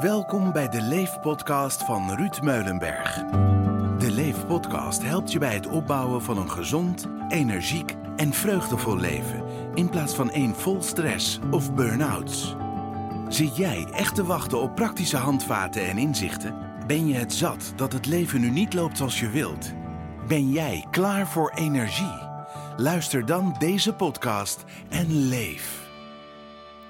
Welkom bij de Leef-podcast van Ruud Meulenberg. De Leef-podcast helpt je bij het opbouwen van een gezond, energiek en vreugdevol leven... in plaats van één vol stress of burn-outs. Zit jij echt te wachten op praktische handvaten en inzichten? Ben je het zat dat het leven nu niet loopt zoals je wilt? Ben jij klaar voor energie? Luister dan deze podcast en leef.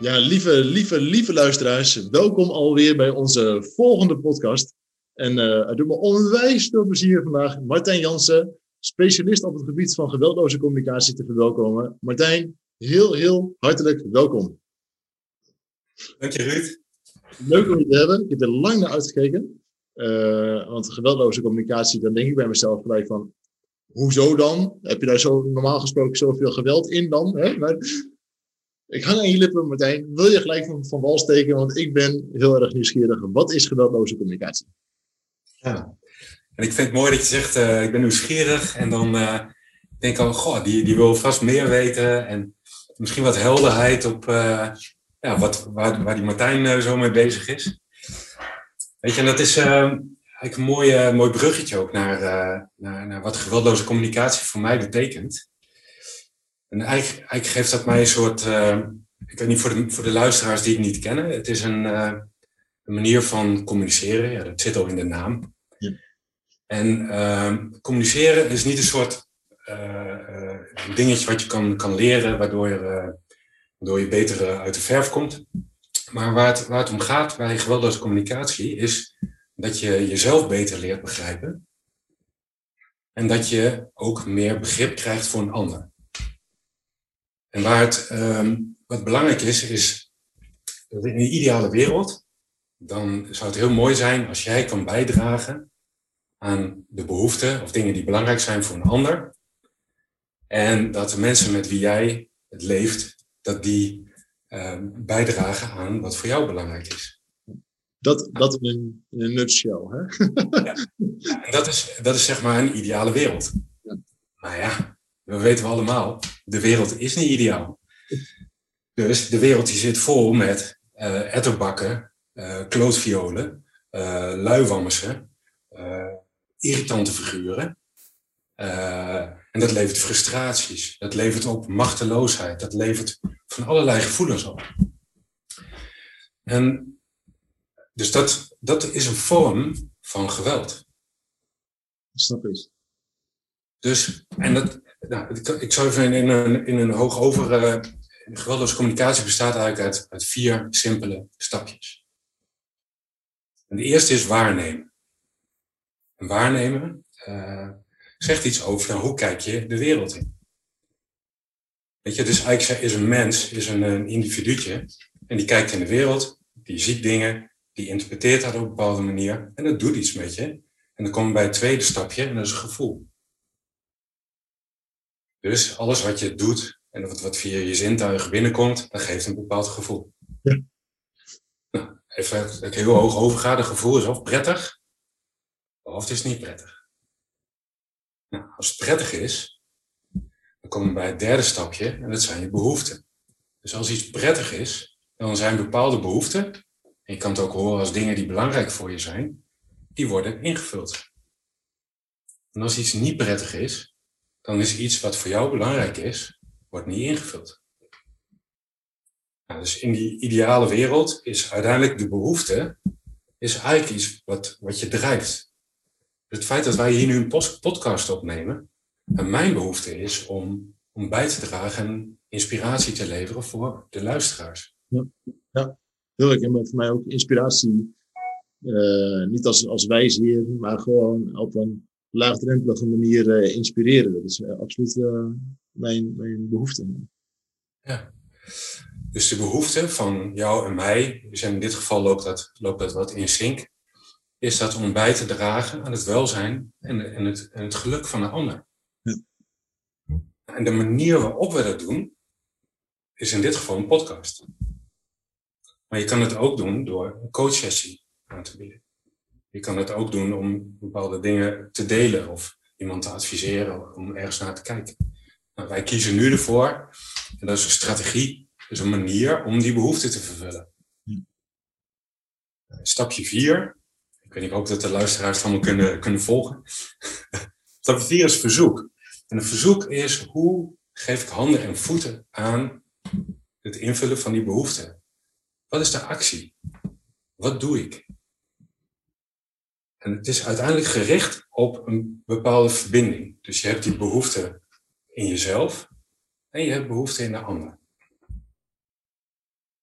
Ja, lieve, lieve, lieve luisteraars, welkom alweer bij onze volgende podcast. En uh, het doet me onwijs veel plezier vandaag Martijn Jansen, specialist op het gebied van geweldloze communicatie, te verwelkomen. Martijn, heel, heel hartelijk welkom. Dank je, Ruud. Leuk om je te hebben. Ik heb er lang naar uitgekeken. Uh, want geweldloze communicatie, dan denk ik bij mezelf gelijk van, hoezo dan? Heb je daar zo normaal gesproken zoveel geweld in dan? Hè? Maar, ik hang aan je lippen, Martijn. Wil je gelijk van, van wal steken? Want ik ben heel erg nieuwsgierig. Wat is geweldloze communicatie? Ja, en ik vind het mooi dat je zegt, uh, ik ben nieuwsgierig. En dan uh, denk ik al, goh, die, die wil vast meer weten. En misschien wat helderheid op uh, ja, wat, waar, waar die Martijn zo mee bezig is. Weet je, en dat is eigenlijk een mooi, mooi bruggetje ook naar, naar, naar wat geweldloze communicatie voor mij betekent. En eigenlijk, eigenlijk geeft dat mij een soort, uh, ik weet niet voor de, voor de luisteraars die het niet kennen, het is een, uh, een manier van communiceren, ja, dat zit al in de naam. Ja. En uh, communiceren is niet een soort dingetje wat je kan, kan leren, waardoor je, waardoor je beter uit de verf komt. Maar waar het, waar het om gaat bij geweldloze communicatie is dat je jezelf beter leert begrijpen. En dat je ook meer begrip krijgt voor een ander. En waar het, um, wat belangrijk is, is dat in een ideale wereld, dan zou het heel mooi zijn als jij kan bijdragen aan de behoeften of dingen die belangrijk zijn voor een ander. En dat de mensen met wie jij het leeft, dat die uh, bijdragen aan wat voor jou belangrijk is. Dat, dat in een, in een nutshell, hè? ja. ja dat, is, dat is zeg maar een ideale wereld. Ja. Maar ja, we weten we allemaal, de wereld is niet ideaal. Dus de wereld die zit vol met uh, etterbakken, uh, klootviolen, uh, luiwammersen, irritante figuren. en dat levert frustraties, dat levert op machteloosheid, dat levert van allerlei gevoelens op. En dus dat, dat is een vorm van geweld. Snap ik. Dus, en dat, nou, ik, zou even in een, in een hoog over. Uh, geweldloze communicatie bestaat eigenlijk uit, uit vier simpele stapjes. En de eerste is waarnemen. En waarnemen uh, zegt iets over nou, hoe kijk je de wereld in. Weet je, dus eigenlijk is een mens is een, een individuutje en die kijkt in de wereld, die ziet dingen, die interpreteert dat op een bepaalde manier en dat doet iets met je. En dan komen we bij het tweede stapje en dat is gevoel. Dus alles wat je doet en wat, wat via je zintuigen binnenkomt, dat geeft een bepaald gevoel. Ja. Nou, even het heel hoog overgaande gevoel is of prettig, of het is niet prettig. Nou, als het prettig is, dan komen we bij het derde stapje en dat zijn je behoeften. Dus als iets prettig is, dan zijn bepaalde behoeften, en je kan het ook horen als dingen die belangrijk voor je zijn, die worden ingevuld. En als iets niet prettig is, dan is iets wat voor jou belangrijk is, wordt niet ingevuld. Nou, dus in die ideale wereld is uiteindelijk de behoefte is eigenlijk iets wat, wat je drijft. Het feit dat wij hier nu een podcast opnemen, en mijn behoefte is om, om bij te dragen en inspiratie te leveren voor de luisteraars. Ja, ja. heel. En voor mij ook inspiratie. Uh, niet als, als wijsheer, maar gewoon op een laagdrempelige manier uh, inspireren. Dat is uh, absoluut uh, mijn, mijn behoefte. Ja. Dus de behoefte van jou en mij, dus in dit geval loopt dat, loopt dat wat in sync, is dat om bij te dragen aan het welzijn en, en, het, en het geluk van de ander. Ja. En de manier waarop we dat doen, is in dit geval een podcast. Maar je kan het ook doen door een coachsessie aan te bieden. Je kan het ook doen om bepaalde dingen te delen of iemand te adviseren om ergens naar te kijken. Nou, wij kiezen nu ervoor, en dat is een strategie, dus een manier om die behoefte te vervullen. Stapje 4. Ik weet niet, ik hoop dat de luisteraars het allemaal kunnen, kunnen volgen. Stapje 4 is verzoek. En een verzoek is hoe geef ik handen en voeten aan het invullen van die behoeften. Wat is de actie? Wat doe ik? En het is uiteindelijk gericht op een bepaalde verbinding. Dus je hebt die behoefte in jezelf en je hebt behoefte in de ander.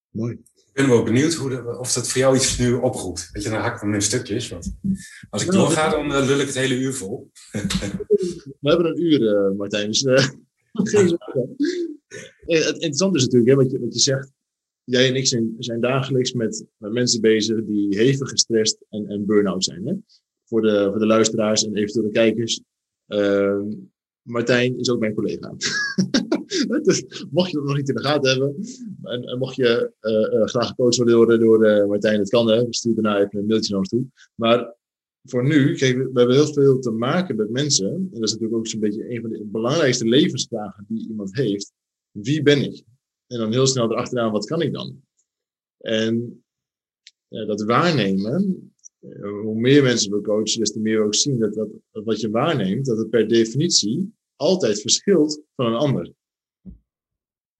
Mooi. Ik ben wel benieuwd hoe de, of dat voor jou iets nu oproept. Weet je, dan hak ik hem in stukjes. Want als ik doorga, dan uh, lul ik het hele uur vol. We hebben een uur, uh, Martijn. Dus uh, geen zorgen. Het interessante is natuurlijk, hè, wat, je, wat je zegt. Jij en ik zijn, dagelijks met, met mensen bezig die hevig gestrest en, en burn-out zijn. Hè? Voor, de, voor de luisteraars en eventuele kijkers. Ehm, Martijn is ook mijn collega. dus mocht je dat nog niet in de gaten hebben, en, mocht je uh, uh, graag gecoacht worden door, door uh, Martijn, dat kan hè, stuur daarna even een mailtje naar ons toe. Maar voor nu, kijk, we hebben heel veel te maken met mensen. En dat is natuurlijk ook zo'n beetje een van de belangrijkste levensvragen die iemand heeft. Wie ben ik? En dan heel snel erachteraan, wat kan ik dan? En dat waarnemen, hoe meer mensen we coachen, des te meer we ook zien dat, dat, dat wat je waarneemt, dat het per definitie altijd verschilt van een ander.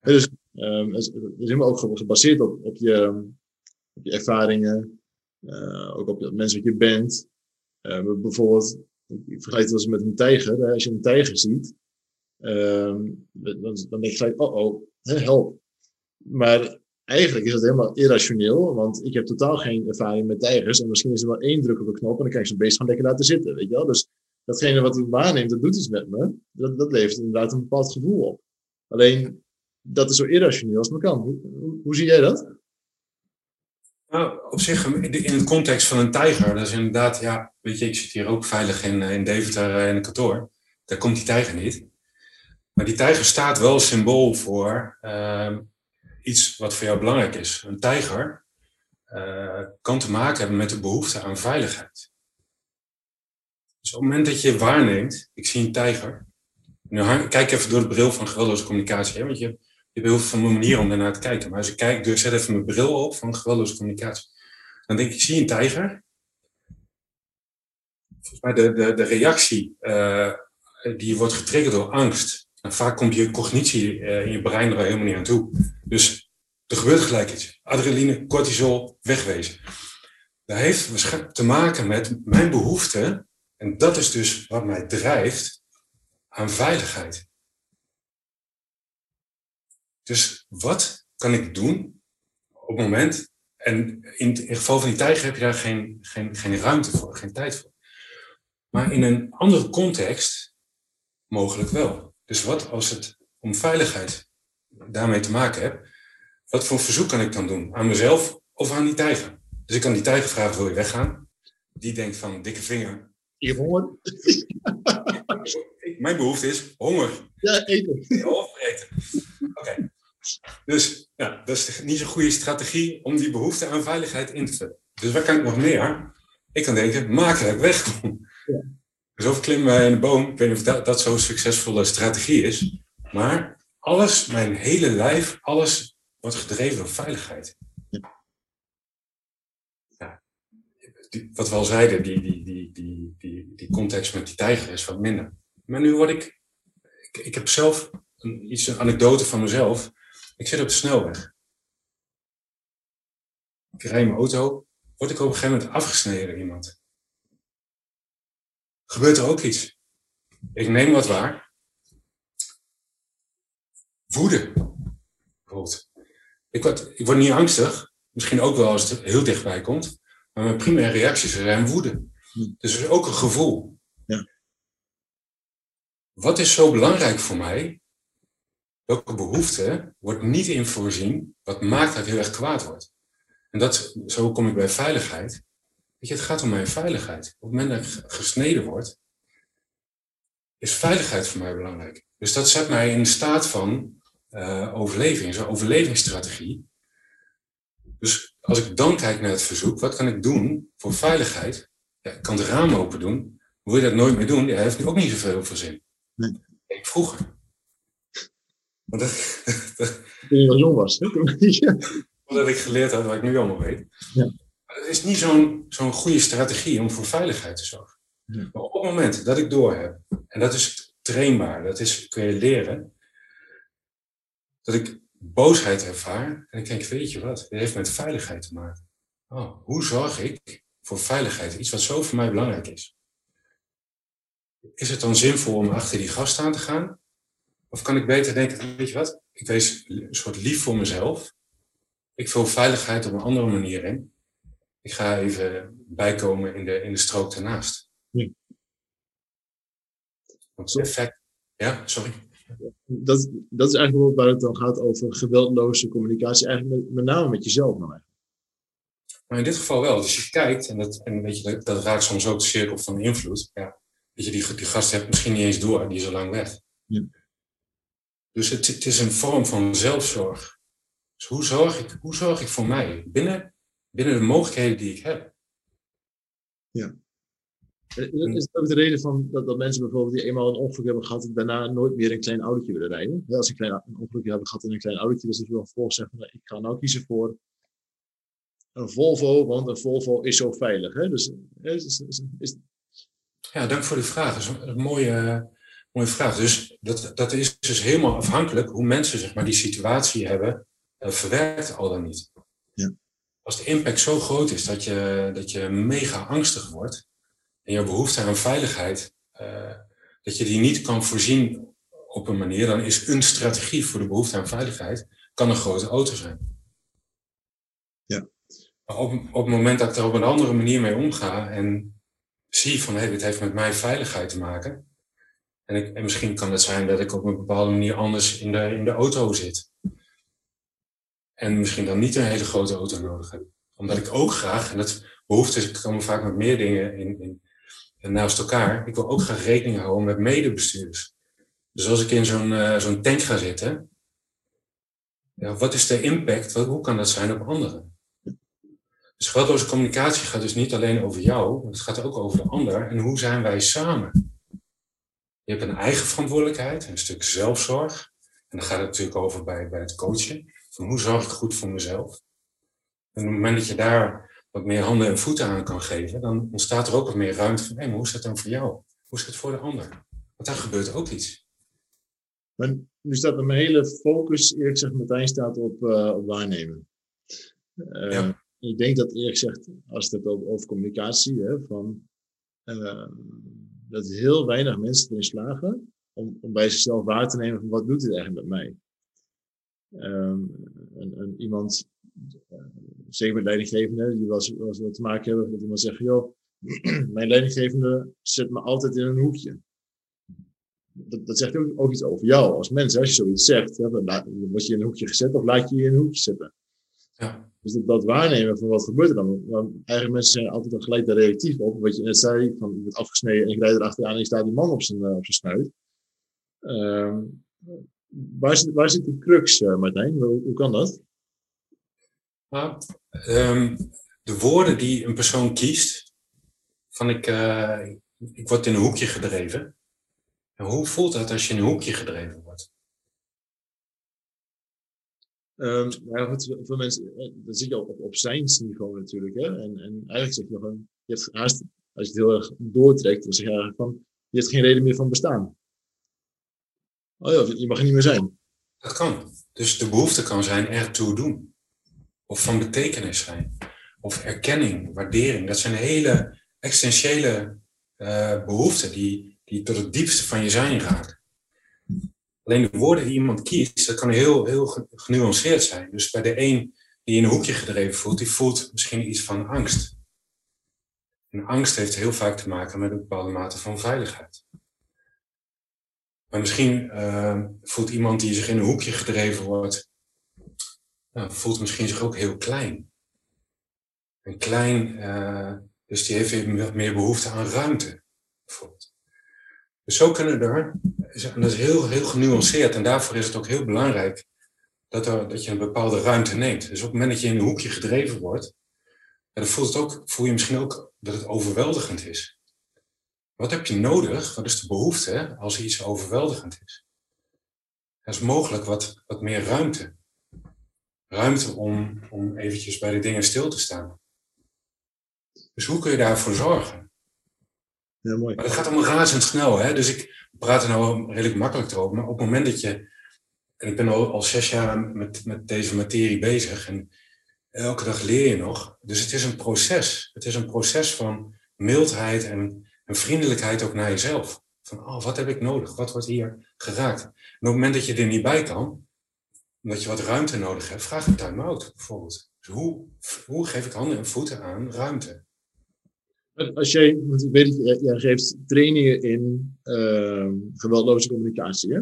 Dus um, het is helemaal ook gebaseerd op, op, je, op je ervaringen, uh, ook op de mensen wat je bent. Bijvoorbeeld, ik vergelijk het wel eens met een tijger. Hè? Als je een tijger ziet, um, dan, dan denk je gelijk, oh oh, help. Maar eigenlijk is dat helemaal irrationeel, want ik heb totaal geen ervaring met tijgers. En misschien is er wel één druk op de knop en dan kan ik zo'n beest gewoon lekker laten zitten, weet je wel. Dus datgene wat ik waarneemt, dat doet iets met me. Dat, dat levert inderdaad een bepaald gevoel op. Alleen, dat is zo irrationeel als het maar kan. Hoe, hoe, zie jij dat? Nou, op zich, in het context van een tijger, dat is inderdaad, ja, weet je, ik zit hier ook veilig in, in Deventer in het kantoor. Daar komt die tijger niet. Maar die tijger staat wel symbool voor uh, iets wat voor jou belangrijk is. Een tijger uh, kan te maken hebben met de behoefte aan veiligheid. Dus op het moment dat je waarneemt, ik zie een tijger. Nu kijk even door de bril van geweldloze communicatie. Hè, want je, je hebt heel veel manieren om daarnaar te kijken. Maar als ik kijk, dus zet even mijn bril op van geweldloze communicatie. Dan denk ik, ik zie een tijger. Volgens mij de, de, de reactie uh, die wordt getriggerd door angst. Vaak komt je cognitie uh, in je brein er helemaal niet aan toe. Dus er gebeurt gelijk iets. Adrenaline, cortisol, wegwezen. Dat heeft te maken met mijn behoefte. En dat is dus wat mij drijft aan veiligheid. Dus wat kan ik doen op het moment, en in het geval van die tijger heb je daar geen, geen, geen ruimte voor, geen tijd voor. Maar in een andere context mogelijk wel. Dus wat als het om veiligheid daarmee te maken heb, wat voor verzoek kan ik dan doen? Aan mezelf of aan die tijger? Dus ik kan die tijger vragen, wil je weggaan? Die denkt van, dikke vinger. Je honger? Mijn behoefte is honger. Ja, eten. Of eten. Oké. Okay. Dus ja, dat is niet zo'n goede strategie om die behoefte aan veiligheid in te vullen. Dus wat kan ik nog meer? Ik kan denken, maak dat ik wegkom. Ja. Dus of klimmen in de boom, ik weet niet of dat, dat zo'n succesvolle strategie is. Maar alles, mijn hele lijf, alles wordt gedreven door veiligheid. Ja. Die, wat we al zeiden, die, die, die, die, die, die context met die tijger is wat minder. Maar nu word ik, ik, ik heb zelf een, iets, een anekdote van mezelf. Ik zit op de snelweg. Ik rij mijn auto. Word ik op een gegeven moment afgesneden door iemand. Gebeurt er ook iets. Ik neem wat waar. Woede. Bijvoorbeeld. Ik word, ik word niet angstig. Misschien ook wel als het heel dichtbij komt. Maar mijn primaire reacties zijn woede. Dus er is ook een gevoel. Ja. Wat is zo belangrijk voor mij? Welke behoefte wordt niet in voorzien, wat maakt dat heel erg kwaad word? En dat, zo kom ik bij veiligheid. Weet je, het gaat om mijn veiligheid. Op het moment dat ik gesneden word, is veiligheid voor mij belangrijk. Dus dat zet mij in staat van uh, overleving, zo'n overlevingsstrategie. Dus als ik dan kijk naar het verzoek, wat kan ik doen voor veiligheid? Ja, ik kan de ramen open doen. Wil je dat nooit meer doen? Ja, heeft nu ook niet zoveel voor zin. Nee. Ik vroeger. Maar dat, Toen je nog jong was. Hè? Omdat ik geleerd had wat ik nu allemaal weet. Ja. Het is niet zo'n zo'n goede strategie om voor veiligheid te zorgen. Ja. Maar op het moment dat ik doorheb, en dat is trainbaar, dat is, kun je leren, dat ik boosheid ervaar en ik denk, weet je wat, dit heeft met veiligheid te maken. Oh, hoe zorg ik voor veiligheid, iets wat zo voor mij belangrijk is? Is het dan zinvol om achter die gast aan te gaan? Of kan ik beter denken, weet je wat, ik wees een soort lief voor mezelf. Ik vul veiligheid op een andere manier in. Ik ga even bijkomen in de, in de strook daarnaast. Ja. Want het effect, ja, sorry. Dat, dat is eigenlijk waar het dan gaat over geweldloze communicatie. Eigenlijk met, met name met jezelf eigenlijk. Maar in dit geval wel. Dus je kijkt, en, dat, en weet je, dat, raakt soms ook de cirkel van invloed. Ja, weet je, die, die gast hebt misschien niet eens door, die is al lang weg. Ja. Dus het, het is een vorm van zelfzorg. Dus hoe zorg ik, hoe zorg ik voor mij? Binnen, binnen de mogelijkheden die ik heb. Eh, Is het ook de reden van dat, dat mensen bijvoorbeeld die eenmaal een ongeluk hebben gehad, daarna nooit meer een klein autootje willen rijden? Ja, als ze een, klein, een ongeluk hebben gehad in een klein autootje, dus dat ze vervolgens zeggen, nou, ik ga nou kiezen voor een Volvo, want een Volvo is zo veilig. Hè? Dus, eh, is, is, is, Ja, dank voor de vraag. Dat is een, mooie, mooie vraag. Dus dat, dat is dus helemaal afhankelijk hoe mensen zeg maar, die situatie hebben uh, verwerkt al dan niet. Als de impact zo groot is dat je, dat je mega angstig wordt en je behoefte aan veiligheid, uh, dat je die niet kan voorzien op een manier, dan is een strategie voor de behoefte aan veiligheid, kan een grote auto zijn. Ja. Maar op, op het moment dat ik er op een andere manier mee omga en zie van hé, hey, dit heeft met mijn veiligheid te maken. En, ik, en misschien kan het zijn dat ik op een bepaalde manier anders in de, in de auto zit. En misschien dan niet een hele grote auto nodig heb. Omdat ik ook graag, en dat behoeftes komen vaak met meer dingen in, in, naast elkaar. Ik wil ook graag rekening houden met medebestuurders. Dus als ik in zo'n uh, zo'n tank ga zitten, ja, wat is de impact? Hoe kan dat zijn op anderen? Dus geweldloze communicatie gaat dus niet alleen over jou, het gaat ook over de ander. En hoe zijn wij samen? Je hebt een eigen verantwoordelijkheid, een stuk zelfzorg. En dan gaat het natuurlijk over bij, bij het coachen. Van hoe zorg ik goed voor mezelf? En op het moment dat je daar wat meer handen en voeten aan kan geven, dan ontstaat er ook wat meer ruimte van, hé, maar hoe is dat dan voor jou? Hoe is het voor de ander? Want daar gebeurt ook iets. Maar nu staat mijn hele focus, eerlijk gezegd, Martijn, staat op, uh, op waarnemen. Uh, ja. Ik denk dat eerlijk gezegd, als het over, over communicatie, hè, van, uh, dat heel weinig mensen erin slagen om, om bij zichzelf waar te nemen van wat doet dit eigenlijk met mij. Um, en, en iemand, zeker met leidinggevende, die was, was wat te maken hebben met iemand zegt, joh, mijn leidinggevende zet me altijd in een hoekje. Dat, dat zegt ook, ook, iets over jou als mens. Als je zoiets zegt, hè, dan word je in een hoekje gezet of laat je je in een hoekje zetten. Ja. Dus dat, dat, waarnemen van wat gebeurt er dan. Want eigenlijk mensen zijn altijd dan gelijk daar reactief op. Wat je net zei, van je wordt afgesneden en ik rijd erachteraan en je staat die man op zijn, uh, op zijn snuit. Uh, waar, zit, waar zit die crux, uh, Martijn? Hoe, hoe, kan dat? Nou, um, de woorden die een persoon kiest, van ik, uh, ik word in een hoekje gedreven. En hoe voelt dat als je in een hoekje gedreven wordt? Um, ja, goed, veel mensen, dan zit je op, op, op niveau natuurlijk. Hè? En, en eigenlijk zeg je van, je hebt haast, als je het heel erg doortrekt, dan zeg je eigenlijk van, je hebt geen reden meer van bestaan. Oh ja, je mag er niet meer zijn. Dat kan. Dus de behoefte kan zijn ertoe doen. Of van betekenis zijn. Of erkenning, waardering. Dat zijn hele essentiële uh, behoeften die, die tot het diepste van je zijn raken. Alleen de woorden die iemand kiest, dat kan heel, heel genuanceerd zijn. Dus bij de een die in een hoekje gedreven voelt, die voelt misschien iets van angst. En angst heeft heel vaak te maken met een bepaalde mate van veiligheid. Maar misschien uh, voelt iemand die zich in een hoekje gedreven wordt, nou, voelt misschien zich ook heel klein. En klein, uh, dus die heeft even meer behoefte aan ruimte. Dus zo kunnen er, en dat is heel, heel genuanceerd, en daarvoor is het ook heel belangrijk dat, er, dat je een bepaalde ruimte neemt. Dus op het moment dat je in een hoekje gedreven wordt, dan voelt het ook, voel je misschien ook dat het overweldigend is. Wat heb je nodig? Wat is de behoefte als iets overweldigend is? Er is mogelijk wat, wat meer ruimte. Ruimte om, om eventjes bij de dingen stil te staan. Dus hoe kun je daarvoor zorgen? Ja, mooi. Maar het gaat allemaal razendsnel, hè? Dus ik praat er nou redelijk makkelijk over. Maar op het moment dat je. En ik ben al, al zes jaar met, met deze materie bezig. En elke dag leer je nog. Dus het is een proces. Het is een proces van mildheid en, en vriendelijkheid ook naar jezelf. Van, oh, wat heb ik nodig? Wat wordt hier geraakt? En op het moment dat je er niet bij kan, omdat je wat ruimte nodig hebt, vraag een time-out bijvoorbeeld. Dus hoe, geef ik handen en voeten aan ruimte? Als jij, weet geeft trainingen in uh, geweldloze communicatie. Hè?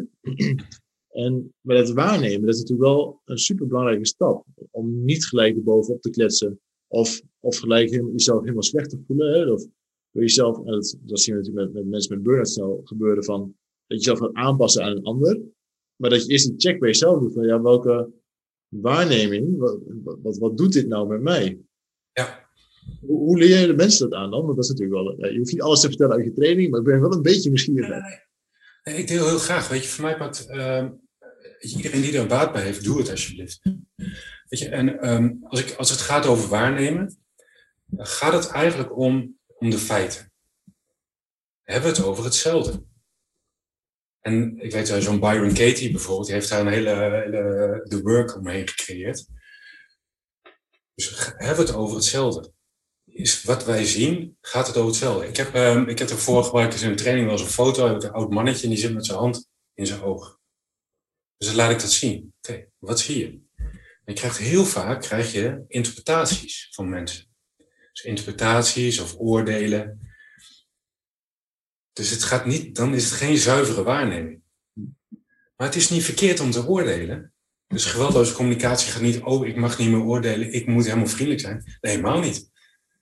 en met het waarnemen, dat is natuurlijk wel een superbelangrijke stap. Om niet gelijk erbovenop te kletsen. Of, of gelijk jezelf helemaal slecht te voelen. Of door jezelf, en dat, dat zien we natuurlijk met, met mensen met burn-out snel gebeuren. Van, dat je jezelf gaat aanpassen aan een ander. Maar dat je eerst die check bij jezelf doet. Van ja, welke waarneming, wat, wat, wat doet dit nou met mij? Ja. Hoe, hoe leer je de mensen dat aan dan? Want dat is natuurlijk wel, ja, je hoeft niet alles te vertellen uit je training, maar ik ben wel een beetje nieuwsgierig. Nee, nee. ik deel heel graag. Weet je, voor mij pakt uh, iedereen die er een baat bij heeft, doe het alsjeblieft. Weet je, en um, als, ik, als het gaat over waarnemen, dan gaat het eigenlijk om, om de feiten. Hebben we het over hetzelfde? En ik weet, zo'n Byron Katie bijvoorbeeld, die heeft daar een hele, hele work omheen gecreëerd. Dus hebben we het over hetzelfde? Is wat wij zien, gaat het over hetzelfde? Ik heb, um, ik heb ervoor gebruikt in een training wel eens een foto, heb ik een oud mannetje en die zit met zijn hand in zijn oog. Dus dan laat ik dat zien. Oké, wat zie je? En je krijgt heel vaak krijg je interpretaties van mensen. Dus interpretaties of oordelen. Dus het gaat niet, dan is het geen zuivere waarneming. Maar het is niet verkeerd om te oordelen. Dus geweldloze communicatie gaat niet, oh, ik mag niet meer oordelen, ik moet helemaal vriendelijk zijn. Nee, helemaal niet.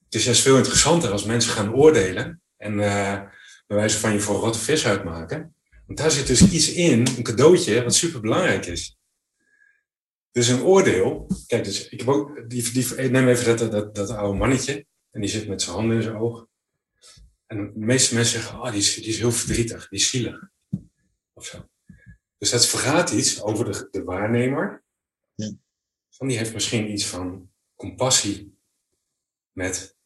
Het is juist veel interessanter als mensen gaan oordelen en uh, bij wijze van je voor rotte vis uitmaken. Want daar zit dus iets in, een cadeautje, wat super belangrijk is. Dus een oordeel, kijk, dus ik heb ook, die, die, neem even dat, dat, dat oude mannetje, en die zit met zijn handen in zijn oog. En de meeste mensen zeggen, oh, die is, die is heel verdrietig, die is zielig. Of zo. Dus dat verraadt iets over de, de waarnemer. Ja. Van die heeft misschien iets van compassie met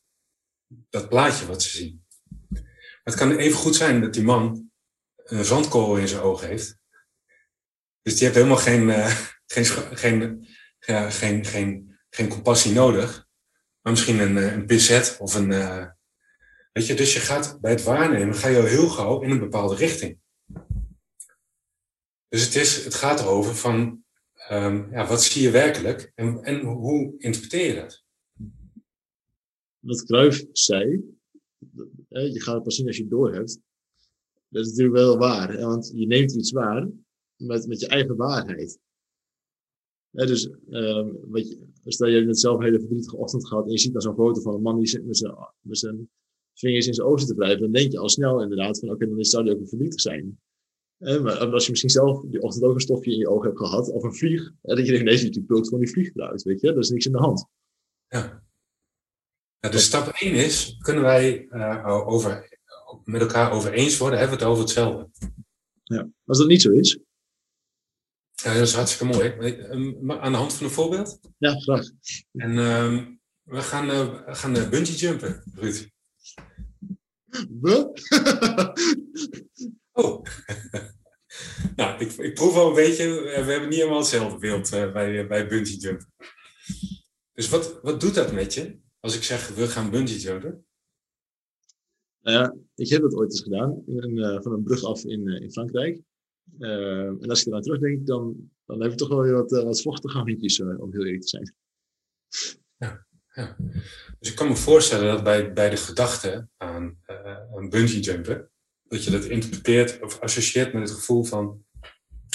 dat plaatje wat ze zien. Maar het kan even goed zijn dat die man een zandkorrel in zijn ogen heeft. Dus die heeft helemaal geen, uh, geen, geen, geen, geen, geen compassie nodig. Maar misschien een, een pincet of een, uh, Weet je, dus je gaat bij het waarnemen, ga je al heel gauw in een bepaalde richting. Dus het, is, het gaat erover van, um, ja, wat zie je werkelijk en, en hoe interpreteer je dat? Wat Cruyff zei, je gaat het pas zien als je het door hebt. Dat is natuurlijk wel waar, want je neemt iets waar met, met je eigen waarheid. Dus um, wat je, stel je hebt net zelf een hele verdrietige ochtend gehad en je ziet dan zo'n foto van een man die zit met zijn, vingers in zijn ogen te blijven, dan denk je al snel inderdaad van oké, okay, dan zou die ook een verdrietig zijn. Eh, maar als je misschien zelf die ochtend ook een stofje in je oog hebt gehad, of een vlieg, dat je denkt, nee, die pult van die vlieg eruit, weet je, er is niks in de hand. Ja. ja dus stap 1 is, kunnen wij uh, over, met elkaar over eens worden, hebben we het over hetzelfde. Ja, als dat niet zo is. Ja, dat is hartstikke mooi. Aan de hand van een voorbeeld? Ja, graag. En um, we gaan, uh, gaan uh, bungee jumpen, Ruud. We? oh. nou, ik, ik proef al een beetje, we hebben niet helemaal hetzelfde beeld uh, bij, bij bungee jumpen. Dus wat, wat doet dat met je als ik zeg we gaan bungee jumpen? Nou ja, ik heb dat ooit eens gedaan, in, van een brug af in, in Frankrijk. En als ik eraan terugdenk, dan, dan heb ik toch wel weer wat, wat vochtige handjes, om heel eerlijk te zijn. Ja. Ja. Dus ik kan me voorstellen dat bij, bij de gedachte aan een bungee jumpen, dat je dat interpreteert of associeert met het gevoel van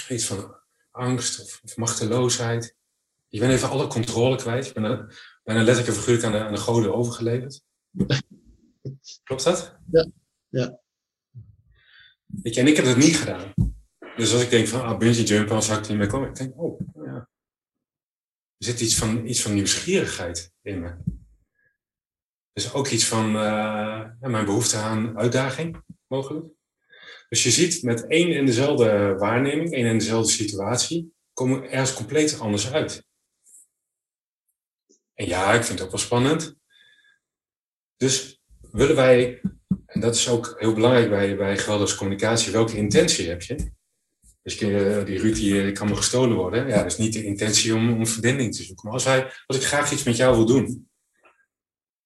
iets van angst of, of machteloosheid. Je bent even alle controle kwijt. Je bent bijna letterlijk en figuurlijk aan de, aan de goden overgeleverd. Klopt dat? Ja. ja. Weet je, en ik heb dat niet gedaan. Dus als ik denk van, ah, bungee jumpen, dan zou ik niet meer komen. Ik denk, oh, ja, er zit iets van, iets van nieuwsgierigheid in me. Is ook iets van uh, mijn behoefte aan uitdaging, mogelijk. Dus je ziet met één en dezelfde waarneming, één en dezelfde situatie, komen we ergens compleet anders uit. En ja, ik vind het ook wel spannend. Dus willen wij, en dat is ook heel belangrijk bij, bij communicatie, welke intentie heb je? Dus die Ruud die kan me gestolen worden. Ja, dat is niet de intentie om, om verbinding te zoeken. Maar als, wij, als ik graag iets met jou wil doen,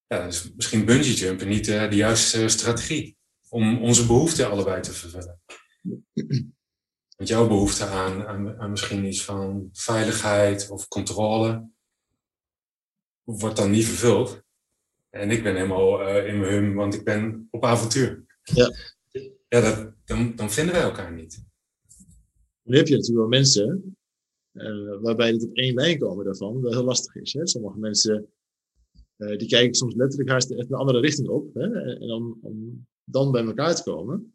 ja, dan is misschien bungee jumpen niet uh, de juiste strategie om onze behoeften allebei te vervullen. Want jouw behoefte aan, aan, aan misschien iets van veiligheid of controle wordt dan niet vervuld. En ik ben helemaal uh, in mijn hum, want ik ben op avontuur. Ja. Ja, dat, dan, dan vinden wij elkaar niet. Nu heb je natuurlijk wel mensen uh, waarbij het op één lijn komen daarvan, dat heel lastig is. Hè? Sommige mensen uh, die kijken soms letterlijk haast echt een andere richting op. Hè? En dan, om dan bij elkaar te komen,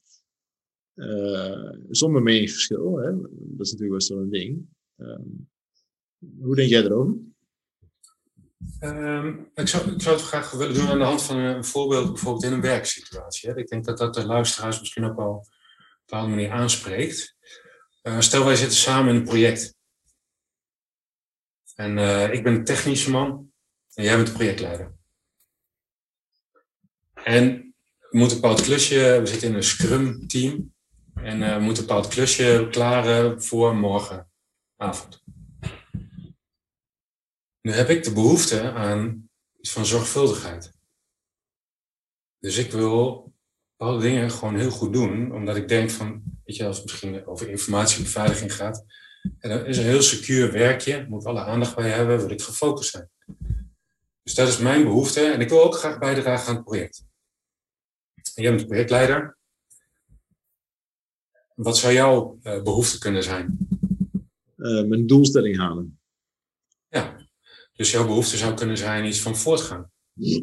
uh, zonder meningsverschil, hè? dat is natuurlijk wel zo'n ding. Um, hoe denk jij erover? Um, ik, zou, zou het graag willen doen aan de hand van een voorbeeld, bijvoorbeeld in een werksituatie. Hè? Ik denk dat dat de luisteraars misschien ook wel op een bepaalde manier aanspreekt. Uh, stel, wij zitten samen in een project. En uh, ik ben een technische man en jij bent de projectleider. En we moeten een bepaald klusje, we zitten in een scrum team. En uh, we moeten een bepaald klusje klaren voor morgenavond. Nu heb ik de behoefte aan iets van zorgvuldigheid. Dus ik wil bepaalde dingen gewoon heel goed doen, omdat ik denk van, weet je, als het misschien over informatiebeveiliging gaat, en dan is een heel secuur werkje, moet alle aandacht bij hebben, wil ik gefocust zijn. Dus dat is mijn behoefte en ik wil ook graag bijdragen aan het project. En jij bent projectleider. Wat zou jouw uh, behoefte kunnen zijn? Uh, mijn doelstelling halen. Ja, dus jouw behoefte zou kunnen zijn iets van voortgang.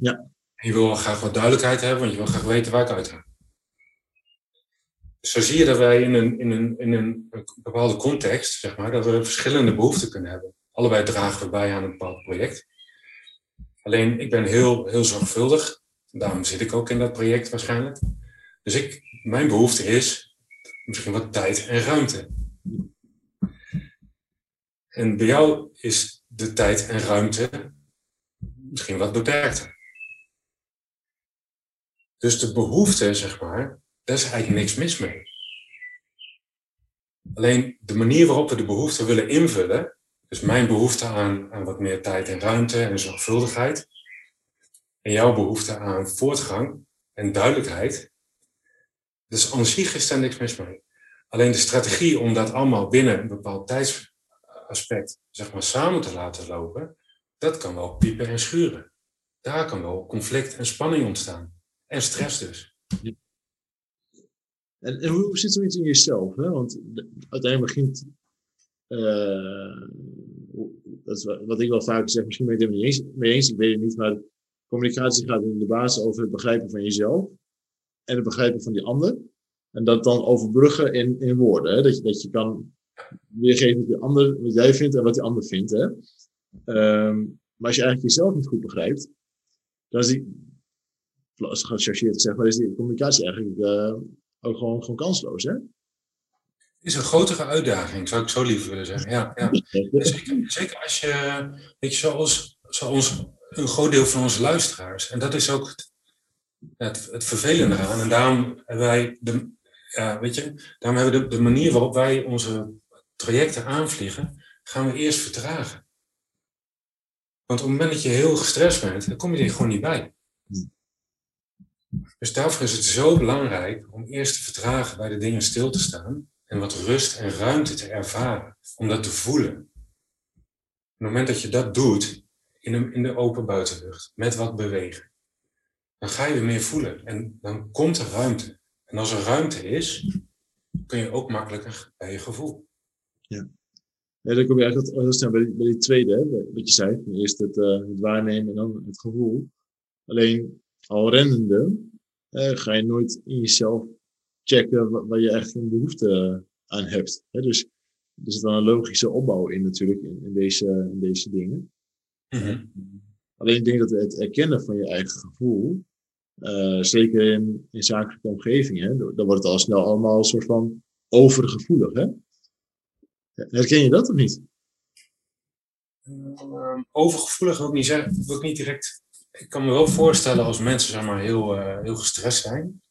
Ja. En je wil graag wat duidelijkheid hebben, want je wil graag weten waar ik uit ga. Zo zie je dat wij in een, in, een, in een bepaalde context, zeg maar, dat we verschillende behoeften kunnen hebben. Allebei dragen we bij aan een bepaald project. Alleen ik ben heel, heel zorgvuldig. Daarom zit ik ook in dat project waarschijnlijk. Dus ik, mijn behoefte is misschien wat tijd en ruimte. En bij jou is de tijd en ruimte misschien wat beperkter. Dus de behoefte, zeg maar, daar is eigenlijk niks mis mee. Alleen de manier waarop we de behoefte willen invullen, dus mijn behoefte aan, aan wat meer tijd en ruimte en zorgvuldigheid, en jouw behoefte aan voortgang en duidelijkheid, dus aan zich is daar niks mis mee. Alleen de strategie om dat allemaal binnen een bepaald tijdsaspect zeg maar, samen te laten lopen, dat kan wel piepen en schuren. Daar kan wel conflict en spanning ontstaan. En stress dus. En, hoe zit zoiets in jezelf? Hè? Want uiteindelijk begint, uh, dat wat ik wel vaak zeg, misschien ben je het er niet eens, mee eens, ik weet het niet, maar communicatie gaat in de basis over het begrijpen van jezelf en het begrijpen van die ander. En dat dan overbruggen in, in woorden. Hè? Dat, je, dat je kan weergeven wat, die ander, wat jij vindt en wat die ander vindt. Hè? Um, maar als je eigenlijk jezelf niet goed begrijpt, dan is die, gechargeerd zeg maar, is die communicatie eigenlijk uh, ook gewoon, gewoon kansloos, hè? is een grotere uitdaging, zou ik zo liever willen zeggen. Ja, ja. Zeker, zeker als je, weet je, zoals, zoals een groot deel van onze luisteraars. En dat is ook het, het, het vervelende aan. En daarom hebben wij de, ja, weet je, daarom hebben we de, de manier waarop wij onze trajecten aanvliegen, gaan we eerst vertragen. Want op het moment dat je heel gestrest bent, dan kom je er gewoon niet bij. Dus daarvoor is het zo belangrijk om eerst te vertragen bij de dingen stil te staan en wat rust en ruimte te ervaren, om dat te voelen. Op het moment dat je dat doet in de, in de open buitenlucht, met wat bewegen, dan ga je meer voelen en dan komt er ruimte. En als er ruimte is, kun je ook makkelijker bij je gevoel. Ja. Ja, dan kom je eigenlijk bij die, die tweede, hè, wat je zei. Eerst het, uh, het waarnemen en dan het gevoel. Alleen al rennende uh, ga je nooit in jezelf checken waar je echt een behoefte eh, aan hebt. Hè? Dus er zit dan een logische opbouw in natuurlijk in, in deze, in deze dingen. Mm Alleen ik denk dat het herkennen van je eigen gevoel, uh, zeker in, in zakelijke omgevingen, dan wordt het al snel allemaal een soort van overgevoelig. Hè? Herken je dat of niet? Uh, overgevoelig wil ik niet zeggen, wil ik niet direct ik kan me wel voorstellen als mensen zeg maar, heel, uh, heel gestrest zijn,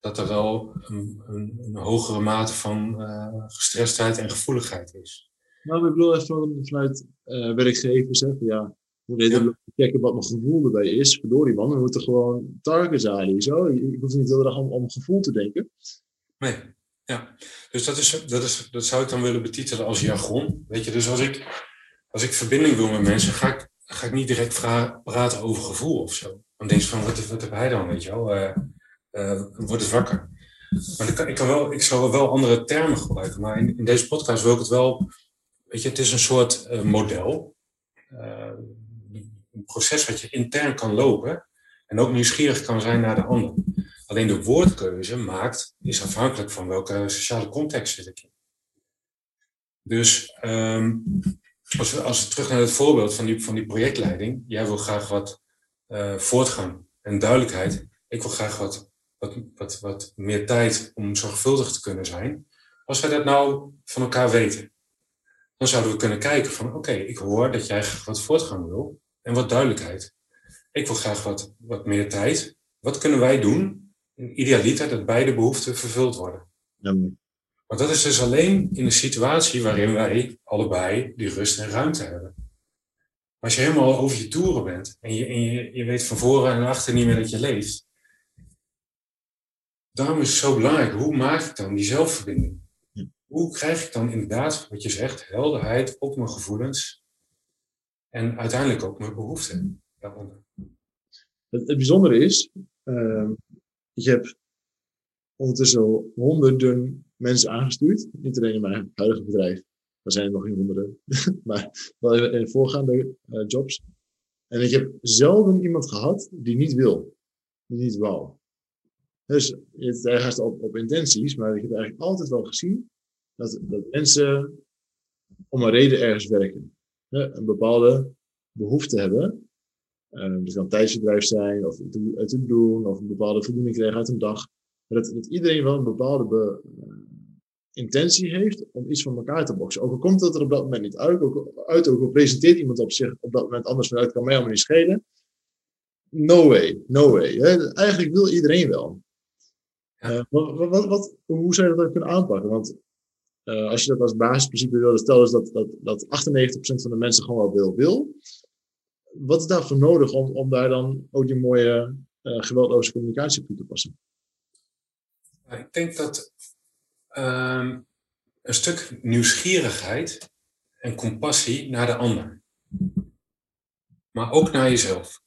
dat er wel een, een, een hogere mate van uh, gestrestheid en gevoeligheid is. Nou, ik bedoel even vanuit uh, werkgevers, hè, ja, moet even ja. kijken wat mijn gevoel erbij is. Verdorie man, we moeten gewoon targets halen. Zo. Ik hoef niet heel erg om, om gevoel te denken. Nee, ja. Dus dat, is, dat, is, dat zou ik dan willen betitelen als jargon. Weet je, dus als ik, als ik verbinding wil met mensen, ga ik, ga ik niet direct praten over gevoel of zo. Dan denk je van, wat, heb hij dan, weet je wel? Uh, uh, word eens wakker. Maar ik, kan, wel, ik zal wel andere termen gebruiken, maar in, in deze podcast wil ik het wel... Weet je, het is een soort uh, model. een proces wat je intern kan lopen. En ook nieuwsgierig kan zijn naar de ander. Alleen de woordkeuze maakt, is afhankelijk van welke sociale context zit ik in. Dus um, als, we, als we terug naar het voorbeeld van die, van die projectleiding. Jij wil graag wat uh, voortgang en duidelijkheid. Ik wil graag wat, wat, wat, wat meer tijd om zorgvuldig te kunnen zijn. Als wij dat nou van elkaar weten, dan zouden we kunnen kijken van oké, ik hoor dat jij graag wat voortgang wil en wat duidelijkheid. Ik wil graag wat, wat meer tijd. Wat kunnen wij doen idealiter dat beide behoeften vervuld worden. Ja. Maar dat is dus alleen in een situatie waarin wij allebei die rust en ruimte hebben. Als je helemaal over je toeren bent en je, en je, je weet van voren en achter niet meer dat je leeft. Daarom is het zo belangrijk, hoe maak ik dan die zelfverbinding? Hoe krijg ik dan inderdaad, wat je zegt, helderheid op mijn gevoelens en uiteindelijk ook mijn behoeften daaronder? Het, het bijzondere is, uh, je hebt ondertussen honderden mensen aangestuurd. Niet alleen in mijn huidige bedrijf. Daar zijn er nog geen honderden. maar wel in voorgaande uh, jobs. En ik heb zelden iemand gehad die niet wil. Die niet wou. Dus het ergens op, op intenties. Maar ik heb eigenlijk altijd wel gezien dat, dat mensen om een reden ergens werken. Een bepaalde behoefte hebben Um, dus kan tijdsbedrijf zijn, of te doen, of een bepaalde voldoening krijgen uit een dag. Maar dat, dat iedereen wel een bepaalde be, intentie heeft om iets van elkaar te boksen. Ook al komt het er op dat moment niet uit, ook, uit, ook al presenteert iemand op zich op dat moment anders vanuit, kan mij allemaal niet schelen. No way, no way. Hè? Eigenlijk wil iedereen wel. Uh, wat, wat, wat, hoe zou je dat kunnen aanpakken? Want uh, als je dat als basisprincipe wil stellen, is dat, dat, dat 98% van de mensen gewoon wel wil, wil wat is daarvoor nodig om, om daar dan ook die mooie uh, geweldloze communicatie op toe te passen? Ik denk dat um, een stuk nieuwsgierigheid en compassie naar de ander, maar ook naar jezelf.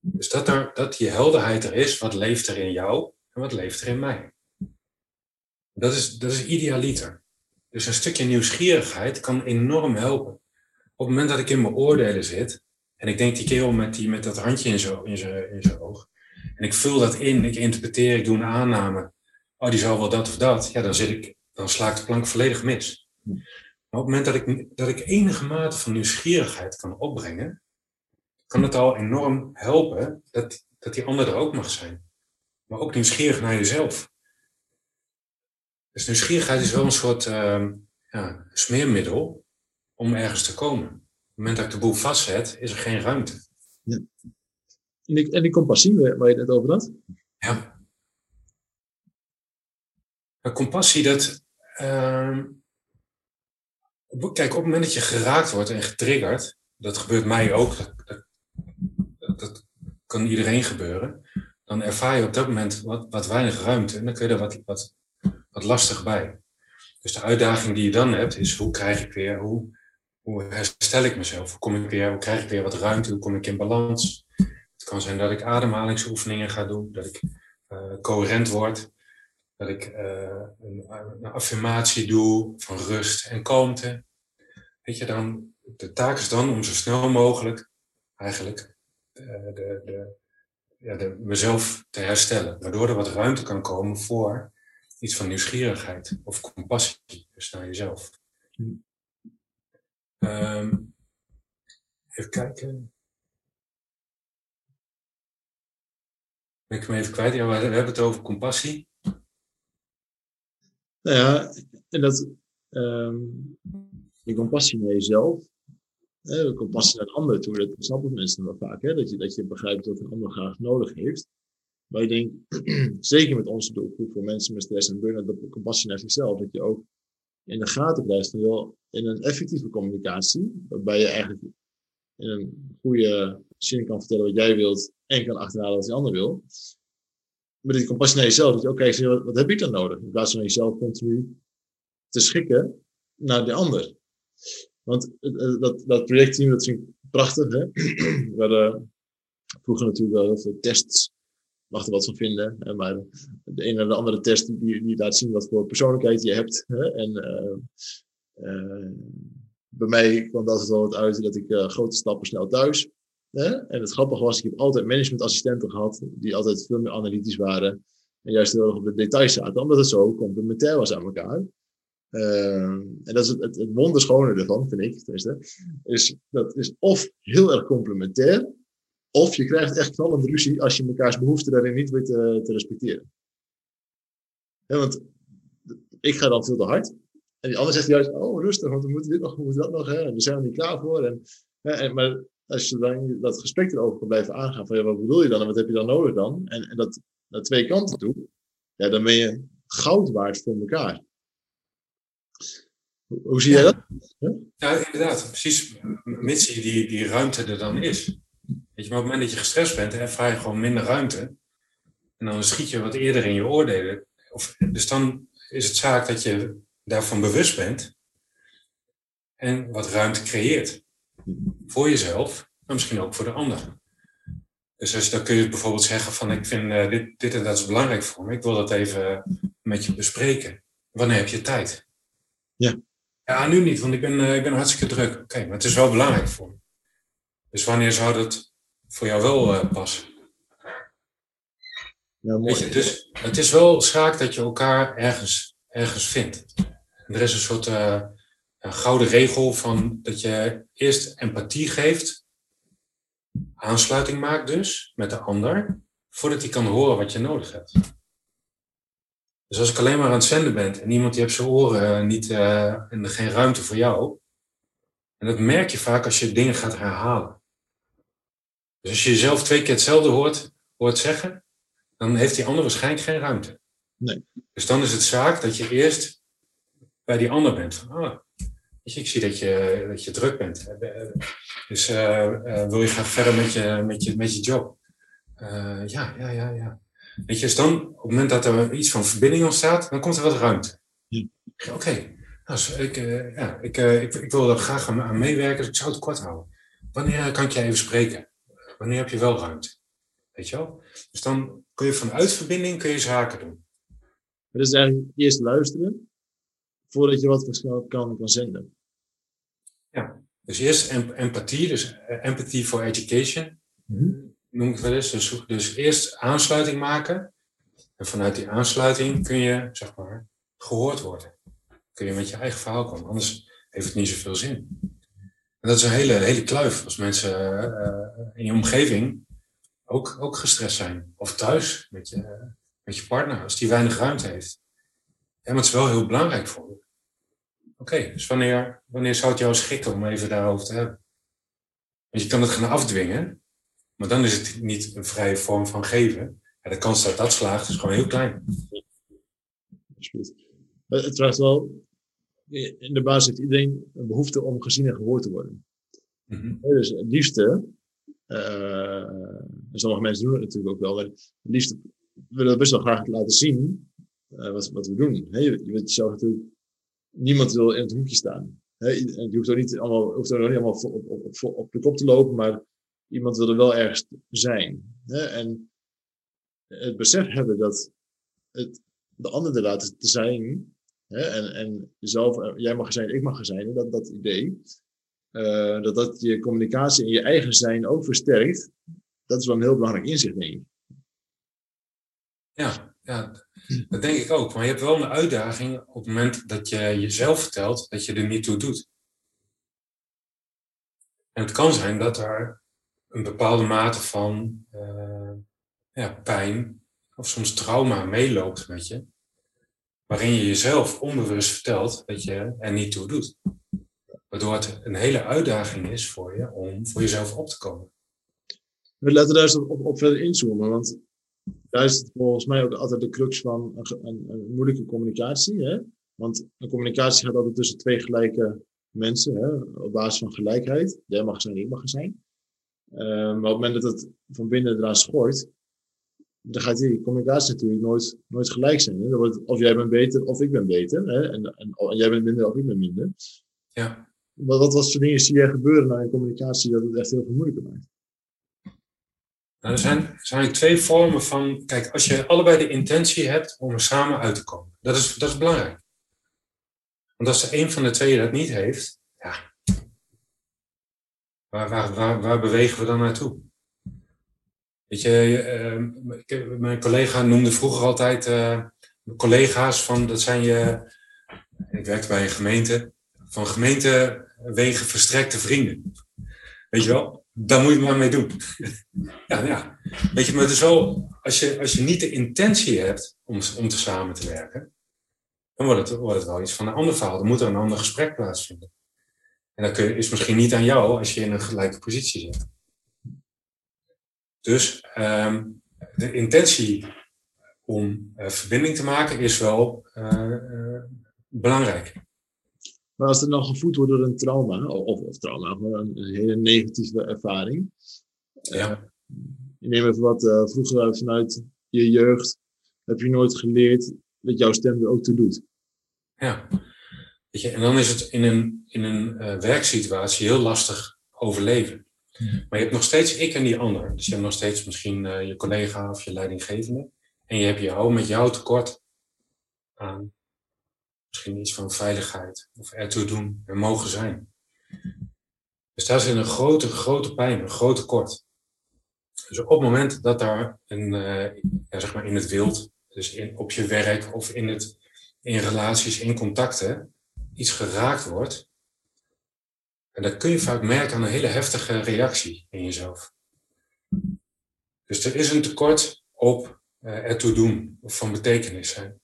Dus dat, er, dat die helderheid er is, wat leeft er in jou en wat leeft er in mij. Dat is, dat is idealiter. Dus een stukje nieuwsgierigheid kan enorm helpen. Op het moment dat ik in mijn oordelen zit, en ik denk die kerel met, die, met dat handje in zijn in in zijn oog, en ik vul dat in, ik interpreteer, ik doe een aanname, oh die zal wel dat of dat, ja dan, zit ik, dan sla ik de plank volledig mis. Maar op het moment dat ik, dat ik enige mate van nieuwsgierigheid kan opbrengen, kan het al enorm helpen dat, dat die ander er ook mag zijn. Maar ook nieuwsgierig naar jezelf. Dus nieuwsgierigheid is wel een soort uh, ja, smeermiddel om ergens te komen. Op het moment dat ik de boel vastzet, is er geen ruimte. Ja. En, die, en die compassie, waar je het over had? Ja. Maar compassie, dat. Uh, kijk, op het moment dat je geraakt wordt en getriggerd, dat gebeurt mij ook, dat, dat, kan iedereen gebeuren, dan ervaar je op dat moment wat, wat weinig ruimte en dan kun je er wat, wat, wat lastig bij. Dus de uitdaging die je dan hebt, is hoe krijg ik weer, hoe hoe herstel ik mezelf? Hoe, kom ik weer, krijg ik weer wat ruimte? Hoe kom ik in balans? Het kan zijn dat ik ademhalingsoefeningen ga doen, dat ik uh, coherent word, dat ik uh, een, een, affirmatie doe van rust en kalmte. Weet je, dan, de taak is dan om zo snel mogelijk eigenlijk uh, de, de, ja, de, mezelf te herstellen, waardoor er wat ruimte kan komen voor iets van nieuwsgierigheid of compassie, dus naar jezelf. Um, even kijken. Ben ik hem even kwijt? Ja, we hebben het over compassie. Nou ja, en dat, um, die compassie naar jezelf, Hè, compassie naar de ander toe, dat snappen mensen wel vaak. Hè? Dat, je, dat je begrijpt wat een ander graag nodig heeft. Maar ik denk, zeker met onze doelgroep voor mensen met stress en burn-out, dat compassie naar zichzelf, dat je ook in de gaten krijgt van, joh, in een effectieve communicatie, waarbij je eigenlijk in een goede zin kan vertellen wat jij wilt en kan achterhalen wat die ander wil. Maar die compassie naar jezelf, dat je ook kijkt, wat, heb ik dan nodig? In plaats van jezelf continu te schikken naar de ander. Want dat, dat projectteam, dat vind ik prachtig. Hè? We hadden vroeger natuurlijk wel heel veel tests. Mag er wat van vinden. Hè? Maar de ene en de andere test die, die laat zien wat voor persoonlijkheid je hebt. Hè? En uh, uh, bij mij kwam dat altijd wel uit dat ik uh, grote stappen snel thuis. En het grappige was, ik heb altijd managementassistenten gehad. Die altijd veel meer analytisch waren. En juist heel erg op de details zaten. Omdat het zo complementair was aan elkaar. Uh, en dat is het, het, wonderschone ervan, vind ik. Is dat is of heel erg complementair, of je krijgt echt knallende ruzie als je mekaars behoeften daarin niet weet te, te respecteren. Want ik ga dan veel te hard. En die ander zegt juist, oh rustig, want we moeten dit nog, we moeten dat nog, hè, en we zijn er niet klaar voor. Hè, en, maar als je dan dat gesprek erover kan blijven aangaan, van ja, wat bedoel je dan en wat heb je dan nodig dan? En, en dat naar twee kanten toe, ja, dan ben je goud waard voor elkaar. Hoe zie jij dat? Ja, inderdaad. Precies. Mits die, die ruimte er dan is. Weet je, maar op het moment dat je gestrest bent, ervaar je gewoon minder ruimte. En dan schiet je wat eerder in je oordelen. Of, dus dan is het zaak dat je daarvan bewust bent. En wat ruimte creëert. Voor jezelf, maar misschien ook voor de ander. Dus als, dan kun je bijvoorbeeld zeggen van ik vind uh, dit, dit en dat is belangrijk voor me. Ik wil dat even met je bespreken. Wanneer heb je tijd? Ja. Ja, nu niet, want ik ben, uh, ik ben hartstikke druk. Oké, okay, maar het is wel belangrijk voor me. Dus wanneer zou dat voor jou wel uh, passen? Ja, mooi. Je, dus het is wel zaak dat je elkaar ergens, ergens vindt. En er is een soort gouden regel van dat je eerst empathie geeft, aansluiting maakt dus met de ander, voordat hij kan horen wat je nodig hebt. Dus als ik alleen maar aan het zenden ben en iemand die heeft zijn oren niet uh, en geen ruimte voor jou, en dat merk je vaak als je dingen gaat herhalen. Dus als je jezelf twee keer hetzelfde hoort, hoort zeggen, dan heeft die ander waarschijnlijk geen ruimte. Nee. Dus dan is het zaak dat je eerst bij die ander bent. Van, ah, ik zie dat je, dat je druk bent. Dus uh, uh, wil je graag verder met je, met je, met je job? ja, ja, ja, ja. Weet je, dus dan, op het moment dat er iets van verbinding ontstaat, dan komt er wat ruimte. Ja. Oké, okay. nou, ik, uh, ja, ik, uh, ik, ik, wil er graag aan, aan, meewerken, dus ik zou het kort houden. Wanneer kan ik je even spreken? Wanneer heb je wel ruimte? Weet je wel? Dus dan kun je vanuit verbinding kun je zaken doen. Dus eigenlijk eerst luisteren, voordat je wat verschil kan, kan zenden. Ja, dus eerst empathie, dus empathy for education. Mm -hmm noem ik wel eens. Dus, dus eerst aansluiting maken. En vanuit die aansluiting kun je, zeg maar, gehoord worden. Kun je met je eigen verhaal komen. Anders heeft het niet zoveel zin. En dat is een hele, hele kluif als mensen uh, in je omgeving ook, ook gestrest zijn. Of thuis met je, met je partner, als die weinig ruimte heeft. Maar het is wel heel belangrijk voor. Oké, okay, dus wanneer, wanneer zou het jou schikken om even daarover te hebben? Want je kan het gaan afdwingen, maar dan is het niet een vrije vorm van geven. De kans dat dat slaagt is gewoon heel klein. Het vraagt wel, in de basis heeft iedereen een behoefte om gezien en gehoord te worden. Mm -hmm. Dus het liefste, uh, sommige mensen doen het natuurlijk ook wel, maar het liefste willen we best wel graag laten zien uh, wat, we doen. He, je, je weet jezelf natuurlijk, niemand wil in het hoekje staan. Je hoeft ook niet allemaal, hoeft ook niet allemaal op, op, op, de kop te lopen, maar iemand wil er wel ergens zijn. En het besef hebben dat het de ander er laten te zijn? En, en zelf, jij mag er zijn, ik mag er zijn, dat, dat idee, uh, dat dat je communicatie en je eigen zijn ook versterkt, dat is wel een heel belangrijk inzicht, denk ik. Ja, ja, dat denk ik ook. Maar je hebt wel een uitdaging op het moment dat je jezelf vertelt dat je er niet toe doet. En het kan zijn dat er een bepaalde mate van uh, ja, pijn of soms trauma meeloopt met je, waarin je jezelf onbewust vertelt dat je er niet toe doet. Waardoor het een hele uitdaging is voor je om voor jezelf op te komen. We laten daar eens op, op, verder inzoomen, want daar is het volgens mij ook altijd de crux van een, een, een moeilijke communicatie. Hè? Want een communicatie gaat altijd tussen twee gelijke mensen, hè? op basis van gelijkheid. Jij mag zijn, ik mag zijn. Uh, maar op het moment dat het van binnen eraan schort, dan gaat die communicatie natuurlijk nooit, nooit gelijk zijn. Hè? Dan wordt het, of jij bent beter of ik ben beter. Hè? En, en, en, jij bent minder of ik ben minder. Ja. Wat, wat, wat voor dingen zie jij gebeuren naar een communicatie dat het echt heel veel moeilijker maakt? Nou, er zijn, zijn twee vormen van. Kijk, als je allebei de intentie hebt om er samen uit te komen, dat is, dat is belangrijk. Want als er een van de twee dat niet heeft, ja. Waar, waar, waar, waar bewegen we dan naartoe? Weet je, uh, mijn collega noemde vroeger altijd uh, collega's van, dat zijn je, ik werkte bij een gemeente, van gemeentewegen verstrekte vrienden. Weet je wel? Daar moet je maar mee doen. ja, ja. Weet je, maar het is wel, als je, als je niet de intentie hebt om, om te samen te werken, dan wordt het, wordt het wel iets van een ander verhaal. Dan moet er een ander gesprek plaatsvinden. En dat kun is misschien niet aan jou als je in een gelijke positie zit. Dus um, de intentie om uh, verbinding te maken is wel uh, belangrijk. Maar als het dan gevoed wordt door een trauma, of, of trauma, maar een, hele negatieve ervaring. Ja. je neemt even wat vroeger vanuit je jeugd, heb je nooit geleerd dat jouw stem er ook toe doet. Ja. Weet je, en dan is het in een, in een werksituatie heel lastig overleven. Maar je hebt nog steeds ik en die ander. Dus je hebt nog steeds misschien uh, je collega of je leidinggevende. En je hebt jou met jouw tekort aan misschien iets van veiligheid of ertoe doen en mogen zijn. Dus daar zit een grote, grote pijn, een groot tekort. Dus op het moment dat daar een, ja, zeg maar in het wild, dus in, op je werk of in, het, in relaties, in contacten, iets geraakt wordt, en dat kun je vaak merken aan een hele heftige reactie in jezelf. Dus er is een tekort op uh, ertoe doen of van betekenis zijn.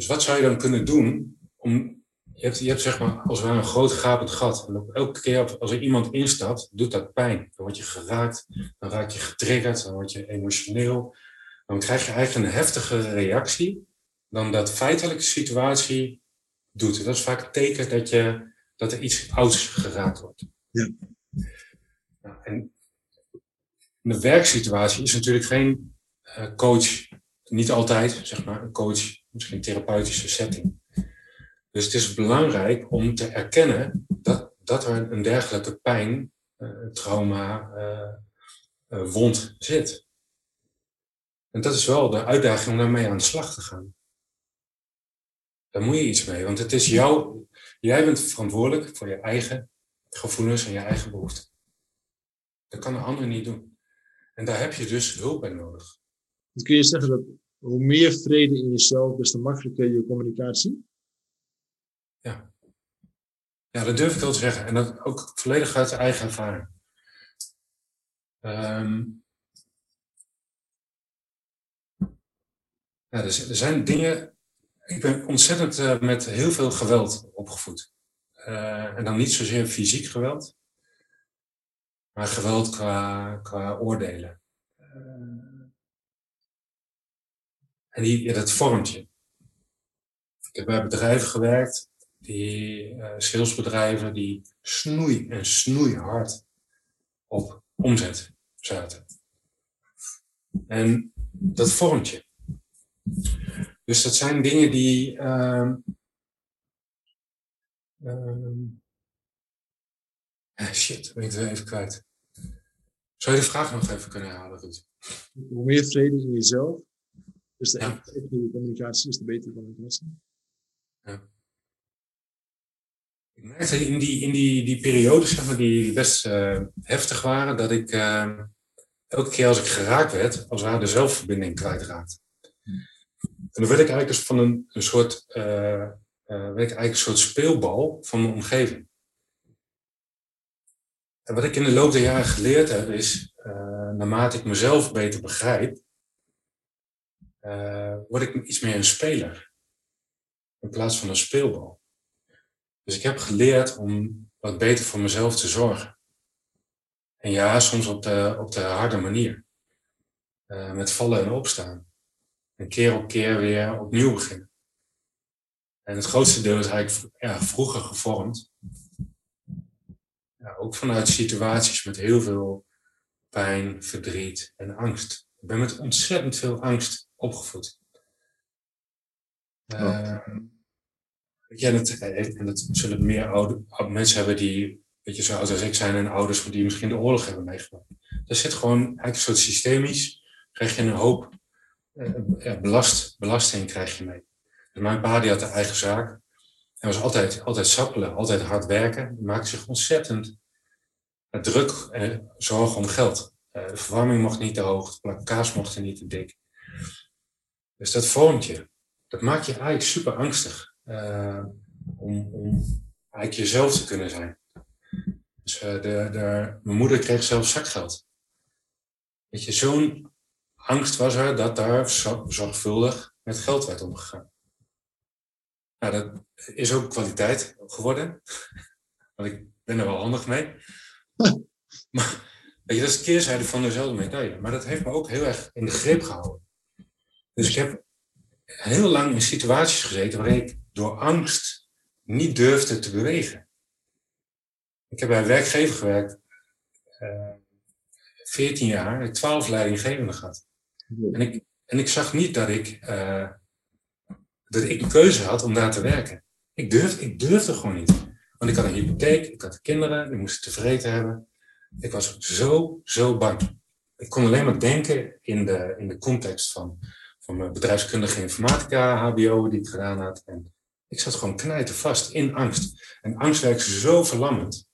Dus wat zou je dan kunnen doen om. Je hebt, je hebt zeg maar als ware een groot gapend gat. En elke keer als er iemand instapt, doet dat pijn. Dan word je geraakt, dan raak je getriggerd, dan word je emotioneel. Dan krijg je eigenlijk een heftige reactie dan dat feitelijke situatie doet. Dat is vaak het teken dat je dat er iets ouds geraakt wordt. Ja. Nou, en de werksituatie is natuurlijk geen uh, coach, niet altijd, zeg maar, een coach, misschien een therapeutische setting. Dus het is belangrijk om te erkennen dat, dat er een dergelijke pijn, uh, trauma, uh, wond zit. En dat is wel de uitdaging om daarmee aan de slag te gaan. Daar moet je iets mee, want het is jouw, Jij bent verantwoordelijk voor je eigen gevoelens en je eigen behoeften. Dat kan een ander niet doen. En daar heb je dus hulp bij nodig. Dan kun je zeggen dat hoe meer vrede in jezelf, des te makkelijker je communicatie? Ja. Ja, dat durf ik wel te zeggen. En dat ook volledig uit eigen ervaring. Um, ja, er zijn dingen ik ben ontzettend uh, met heel veel geweld opgevoed. Uh, en dan niet zozeer fysiek geweld, maar geweld qua, qua oordelen. Uh, en die, dat vormt je. Ik heb bij bedrijven gewerkt, die salesbedrijven, die snoei en snoeihard op omzet zaten. En dat vormt je. Dus dat zijn dingen die. Uh, uh, shit, ben ik het even kwijt. Zou je de vraag nog even kunnen herhalen, Ruud? Hoe meer vrede in jezelf, dus de ja. communicatie is de betere communicatie. Ja. Ik merkte in die, in die, die periodes, zeg maar, die best uh, heftig waren, dat ik ehm, elke keer als ik geraakt werd, als ware de zelfverbinding kwijtraakte. En dan werd ik eigenlijk dus van een, een soort, uh, uh, werd ik eigenlijk een soort speelbal van mijn omgeving. En wat ik in de loop der jaren geleerd heb is, naarmate ik mezelf beter begrijp, word ik iets meer een speler. In plaats van een speelbal. Dus ik heb geleerd om wat beter voor mezelf te zorgen. En ja, soms op de, op de harde manier. Uh, met vallen en opstaan. En keer op keer weer opnieuw beginnen. En het grootste deel is eigenlijk ja, vroeger gevormd. Ja, ook vanuit situaties met heel veel pijn, verdriet en angst. Ik ben met ontzettend veel angst opgevoed. Uh, ja, dat, en dat zullen meer oude, mensen hebben die, weet je, zo oud als ik zijn en ouders die misschien de oorlog hebben meegemaakt. Er zit gewoon eigenlijk een soort systemisch, krijg je een hoop uh, belast, belasting krijg je mee. Dus mijn pa die had een eigen zaak. Hij was altijd, altijd sappelen, altijd hard werken. Hij maakte zich ontzettend druk en zorgen om geld. De verwarming mocht niet te hoog, de kaas mocht er niet te dik. Dus dat vormt je. Dat maakt je eigenlijk super angstig. Uh, om, om eigenlijk jezelf te kunnen zijn. Dus uh, de, de, mijn moeder kreeg zelf zakgeld. Weet je, zo'n angst was er dat daar zorgvuldig met geld werd omgegaan. Nou, dat is ook kwaliteit geworden. Want ik ben er wel handig mee. maar weet je, dat is de keerzijde van dezelfde medaille. Maar dat heeft me ook heel erg in de greep gehouden. Dus ik heb heel lang in situaties gezeten waarin ik door angst niet durfde te bewegen. Ik heb bij een werkgever gewerkt, uh, eh, 14 jaar, ik 12 leidinggevenden gehad. En ik, en ik zag niet dat ik, uh, dat ik een keuze had om daar te werken. Ik durfde, ik durfde gewoon niet. Want ik had een hypotheek, ik had kinderen, die moesten tevreden hebben. Ik was zo, zo bang. Ik kon alleen maar denken in de, in de context van, van mijn bedrijfskundige informatica, HBO, die ik gedaan had. En ik zat gewoon knijten vast in angst. En angst werkt zo verlammend.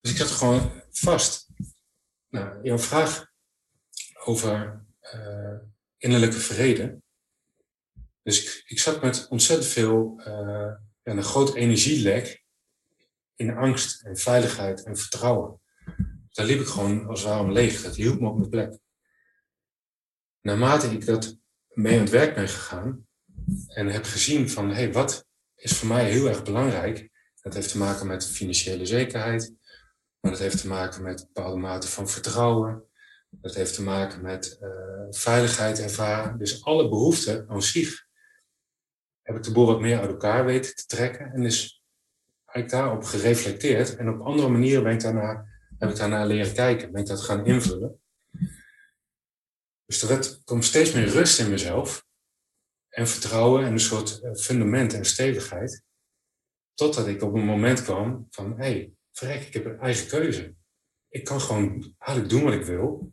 Dus ik zat gewoon vast. Nou, jouw vraag over uh, innerlijke vrede. Dus ik, ik zat met ontzettend veel, uh, een groot energielek in angst en veiligheid en vertrouwen. Daar liep ik gewoon als waarom leeg. Dat hield me op mijn plek. Naarmate ik dat mee aan het werk ben gegaan en heb gezien van, hé, hey, wat is voor mij heel erg belangrijk? Dat heeft te maken met financiële zekerheid, maar dat heeft te maken met bepaalde mate van vertrouwen. Dat heeft te maken met uh, veiligheid ervaren. Dus alle behoeften aan zich heb ik de boel wat meer uit elkaar weten te trekken. En is ik daarop gereflecteerd. En op andere manieren ben ik daarna, heb ik daarna leren kijken. Ben ik dat gaan invullen. Dus er komt steeds meer rust in mezelf. En vertrouwen en een soort eh, fundament en stevigheid. Totdat ik op een moment kwam van, hé, hey, verrek, ik heb een eigen keuze. Ik kan gewoon eigenlijk doen wat ik wil.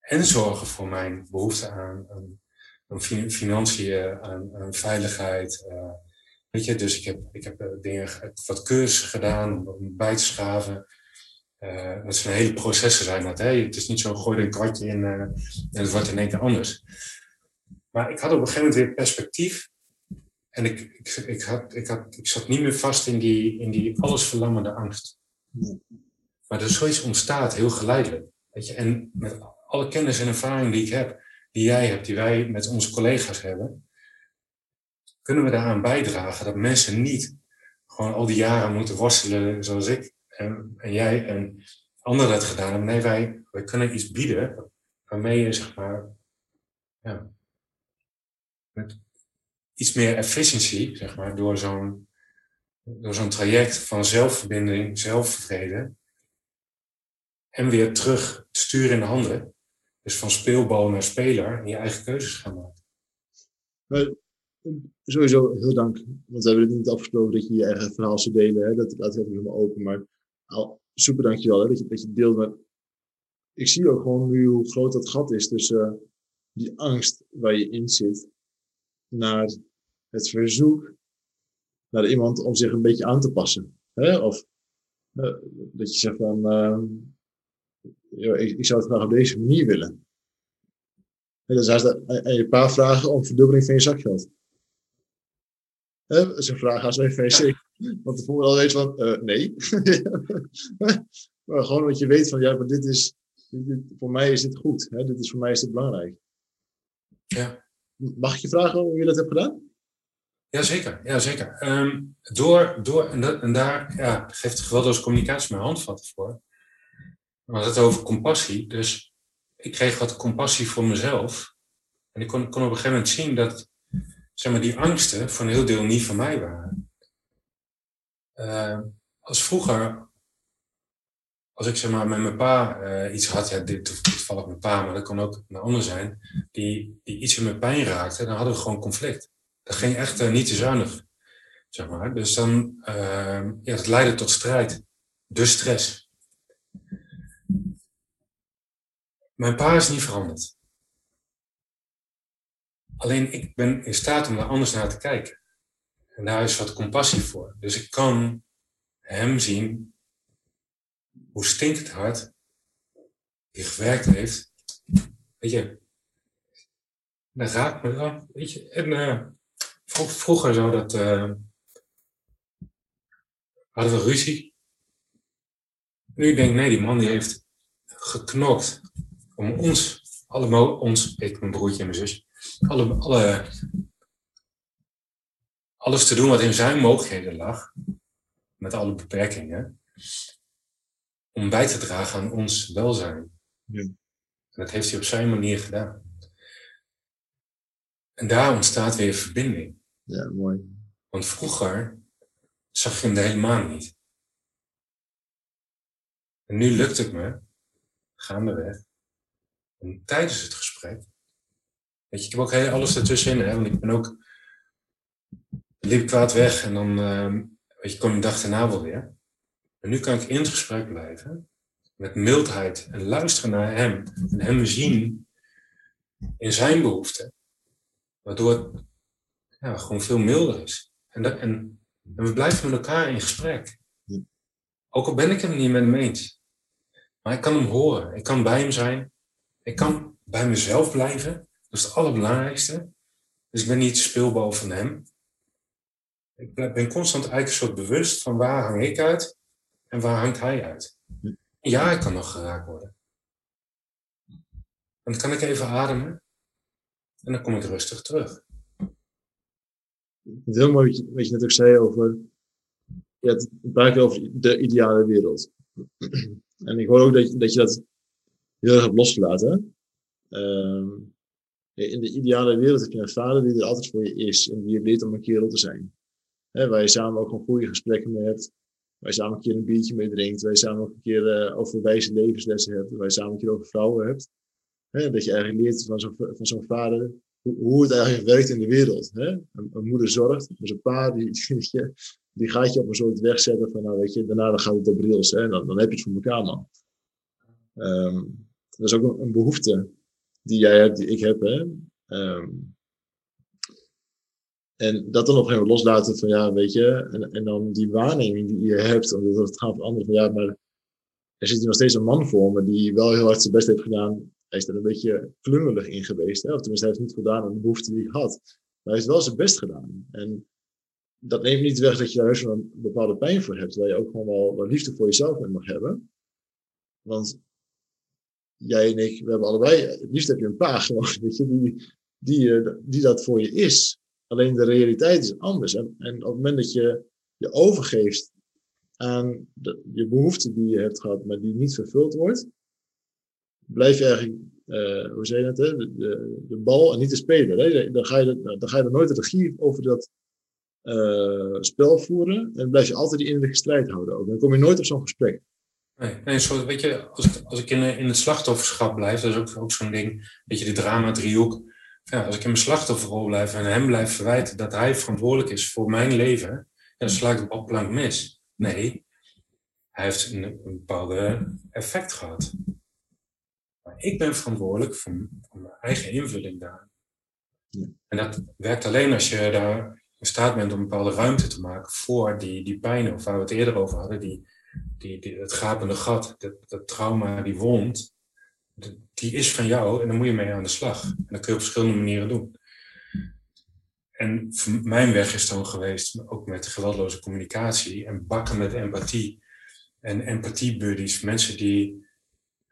En zorgen voor mijn behoefte aan, aan, aan financiën, aan, veiligheid. Uh, weet je, dus ik heb, ik heb eh, dingen, wat cursussen gedaan om, bij te schaven. Uh, dat zijn hele processen zijn dat. Hè? Het is niet zo, gooi er een kwartje in uh, en het wordt in één keer anders. Maar ik had op een gegeven moment weer perspectief. En ik, ik, ik, had, ik, had, ik zat niet meer vast in die, in die allesverlammende angst. Maar er zoiets ontstaat heel geleidelijk. Weet je? En met alle kennis en ervaring die ik heb, die jij hebt, die wij met onze collega's hebben, kunnen we daaraan bijdragen dat mensen niet gewoon al die jaren moeten worstelen zoals ik en, jij en anderen dat gedaan hebben. Nee, wij, wij kunnen iets bieden waarmee je zeg maar ja, met iets meer efficiëntie, zeg maar, door zo'n door zo'n traject van zelfverbinding, zelfvrede en weer terug sturen in de handen. Dus van speelbal naar speler en je eigen keuzes gaan maken. Maar, sowieso heel dank. Want we hebben het niet afgesproken dat je je eigen verhaal zou delen. Hè? Dat laat ik even helemaal open. Maar al, super dankjewel hè, dat, je, dat je deelt. Maar ik zie ook gewoon nu hoe groot dat gat is tussen uh, die angst waar je in zit. Naar het verzoek naar iemand om zich een beetje aan te passen. Hè? Of uh, dat je zegt van, uh, ik, zou het graag op deze manier willen. En zijn ze aan je paar vragen om verdubbeling van je zakgeld. Dat is een vraag aan zo'n VC. Want tevoren al weet van, uh, nee. maar gewoon wat je weet van, ja, maar dit is, dit, voor mij is dit goed. Hè? Dit is voor mij is dit belangrijk. Ja. Mag ik je vragen hoe je dat hebt gedaan? Jazeker, ja, zeker. Um, door, door, en, dat, en daar ja, geeft geweldloze communicatie mijn handvatten voor. We hadden het over compassie. Dus ik kreeg wat compassie voor mezelf. En ik kon, kon op een gegeven moment zien dat zeg maar, die angsten voor een heel deel niet van mij waren. Uh, als vroeger, als ik zeg maar met mijn pa uh, iets had, ja, dit toevallig mijn pa, maar dat kon ook een ander zijn, die, die iets in mijn pijn raakte, dan hadden we gewoon conflict. Dat ging echt uh, niet te zuinig, zeg maar. Dus dan, uh, ja, dat leidde tot strijd. Dus stress. Mijn pa is niet veranderd. Alleen ik ben in staat om daar anders naar te kijken. En daar is wat compassie voor. Dus ik kan hem zien hoe stinkend hard hij gewerkt heeft. Weet je, dat raakt me wel. Weet je, en uh, vroeger zo dat. Uh, hadden we ruzie. Nu denk ik, nee, die man die heeft geknokt om ons, allemaal ons, ik, mijn broertje en mijn zus, alle, alle, alles te doen wat in zijn mogelijkheden lag, met alle beperkingen, om bij te dragen aan ons welzijn. Ja. En dat heeft hij op zijn manier gedaan. En daar ontstaat weer verbinding. Ja, mooi. Want vroeger zag je hem er helemaal niet. En nu lukt het me, gaandeweg, om tijdens het gesprek. Weet je, ik heb ook alles ertussenin, hè, want ik ben ook. liep kwaad weg en dan uh, weet je, kom ik dag daarna wel weer. En nu kan ik in het gesprek blijven, met mildheid en luisteren naar hem en hem zien in zijn behoeften, waardoor het ja, gewoon veel milder is. En, en, en we blijven met elkaar in gesprek. Ook al ben ik het niet met hem eens. Maar ik kan hem horen, ik kan bij hem zijn. Ik kan bij mezelf blijven. Dat is het allerbelangrijkste. Dus ik ben niet speelbal van hem. Ik ben constant eigenlijk een soort bewust van waar hang ik uit en waar hangt hij uit. Ja, ik kan nog geraakt worden. Dan kan ik even ademen en dan kom ik rustig terug. Het is heel mooi wat je net ook zei over, ja, het praat over de ideale wereld. En ik hoor ook dat je dat, je dat heel erg hebt losgelaten. Uh, in de ideale wereld heb je een vader die er altijd voor je is en die je leert om een kerel te zijn. He, waar je samen ook een goede gesprekken mee hebt. Waar je samen een keer een biertje mee drinkt. Waar je samen ook een keer uh, over wijze levenslessen hebt. Waar je samen een keer over vrouwen hebt. He, dat je eigenlijk leert van zo'n van zo'n vader hoe, het eigenlijk werkt in de wereld. Een, een, moeder zorgt, maar zo'n pa die, die, die, gaat je op een soort weg zetten van nou weet je, daarna dan gaat het op rails. Dan, dan heb je het voor elkaar man. Um, dat is ook een, behoefte die jij hebt, die ik heb. Hè? Um, en dat dan op een gegeven moment loslaten van ja, weet je, en, en dan die waarneming die je hebt, omdat het gaat veranderen van ja, maar er zit hier nog steeds een man voor me die wel heel hard zijn best heeft gedaan. Hij is er een beetje klungelig in geweest, hè? of tenminste hij heeft niet gedaan aan de behoefte die ik had. Maar hij heeft wel zijn best gedaan. En dat neemt niet weg dat je daar wel een bepaalde pijn voor hebt, waar je ook gewoon wel, wel liefde voor jezelf mee mag hebben. Want jij en ik, we hebben allebei, het liefst heb je een paar die, die, eh, die dat voor je is. Alleen de realiteit is anders. En, en op het moment dat je je overgeeft aan de, je behoefte die je hebt gehad, maar die niet vervuld wordt, blijf je eigenlijk, uh, hoe zei je dat, hè? De, de, bal en niet de speler. Dan, ga je, dan ga je er nooit de regie over dat uh, spel voeren en blijf je altijd die innerlijke strijd houden. Ook. Dan kom je nooit op zo'n gesprek. Nee, nee zo, weet je, als ik, als ik in, in het slachtofferschap blijf, dat is ook, ook zo'n ding, weet je, de drama-driehoek. Ja, als ik in mijn slachtofferrol blijf en hem blijf verwijten dat hij verantwoordelijk is voor mijn leven, dan sla ik de balplank mis. Nee, hij heeft een, een bepaalde effect gehad. Maar ik ben verantwoordelijk voor, mijn eigen invulling daar. En dat werkt alleen als je daar in staat bent om een bepaalde ruimte te maken voor die, die pijn, of waar we het eerder over hadden, die, die, die, het gapende gat, dat, dat trauma, die wond, die is van jou en dan moet je mee aan de slag. En dat kun je op verschillende manieren doen. En mijn weg is dan geweest, ook met geweldloze communicatie en bakken met empathie. En empathiebuddies, mensen die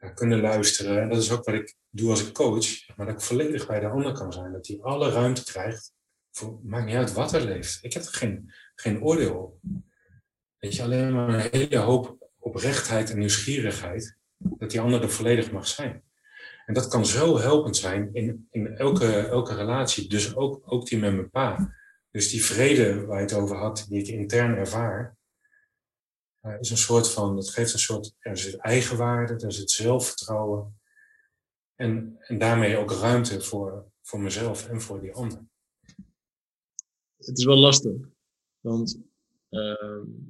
ja, kunnen luisteren. En dat is ook wat ik doe als ik coach, maar dat ik volledig bij de ander kan zijn. Dat hij alle ruimte krijgt voor, maakt niet uit wat er leeft. Ik heb er geen, geen oordeel op. Weet je, alleen maar een hele hoop oprechtheid en nieuwsgierigheid, dat die ander er volledig mag zijn. En dat kan zo helpend zijn in, in elke, elke relatie, dus ook, ook die met mijn pa. Dus die vrede waar je het over had, die ik intern ervaar, uh, is een soort van, dat geeft een soort, er zit eigenwaarde, er zit zelfvertrouwen. En, en daarmee ook ruimte voor, voor mezelf en voor die ander. Het is wel lastig, want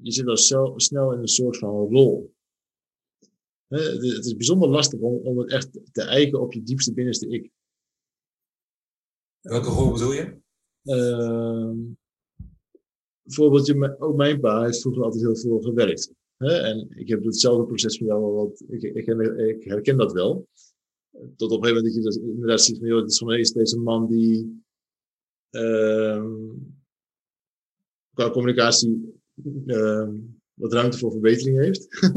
je zit al snel in een soort van rol. Het is bijzonder lastig om, om het echt te eiken op je diepste binnenste ik. Welke rol bedoel je? Uh, bijvoorbeeld, ook mijn pa heeft vroeger altijd heel veel gewerkt. Hè? En ik heb hetzelfde proces van jou, wat ik, ik, ik, herken dat wel. Tot op een gegeven moment dat je dus inderdaad ziet van, joh, het is gewoon eens deze man die uh, qua communicatie uh, wat ruimte voor verbetering heeft.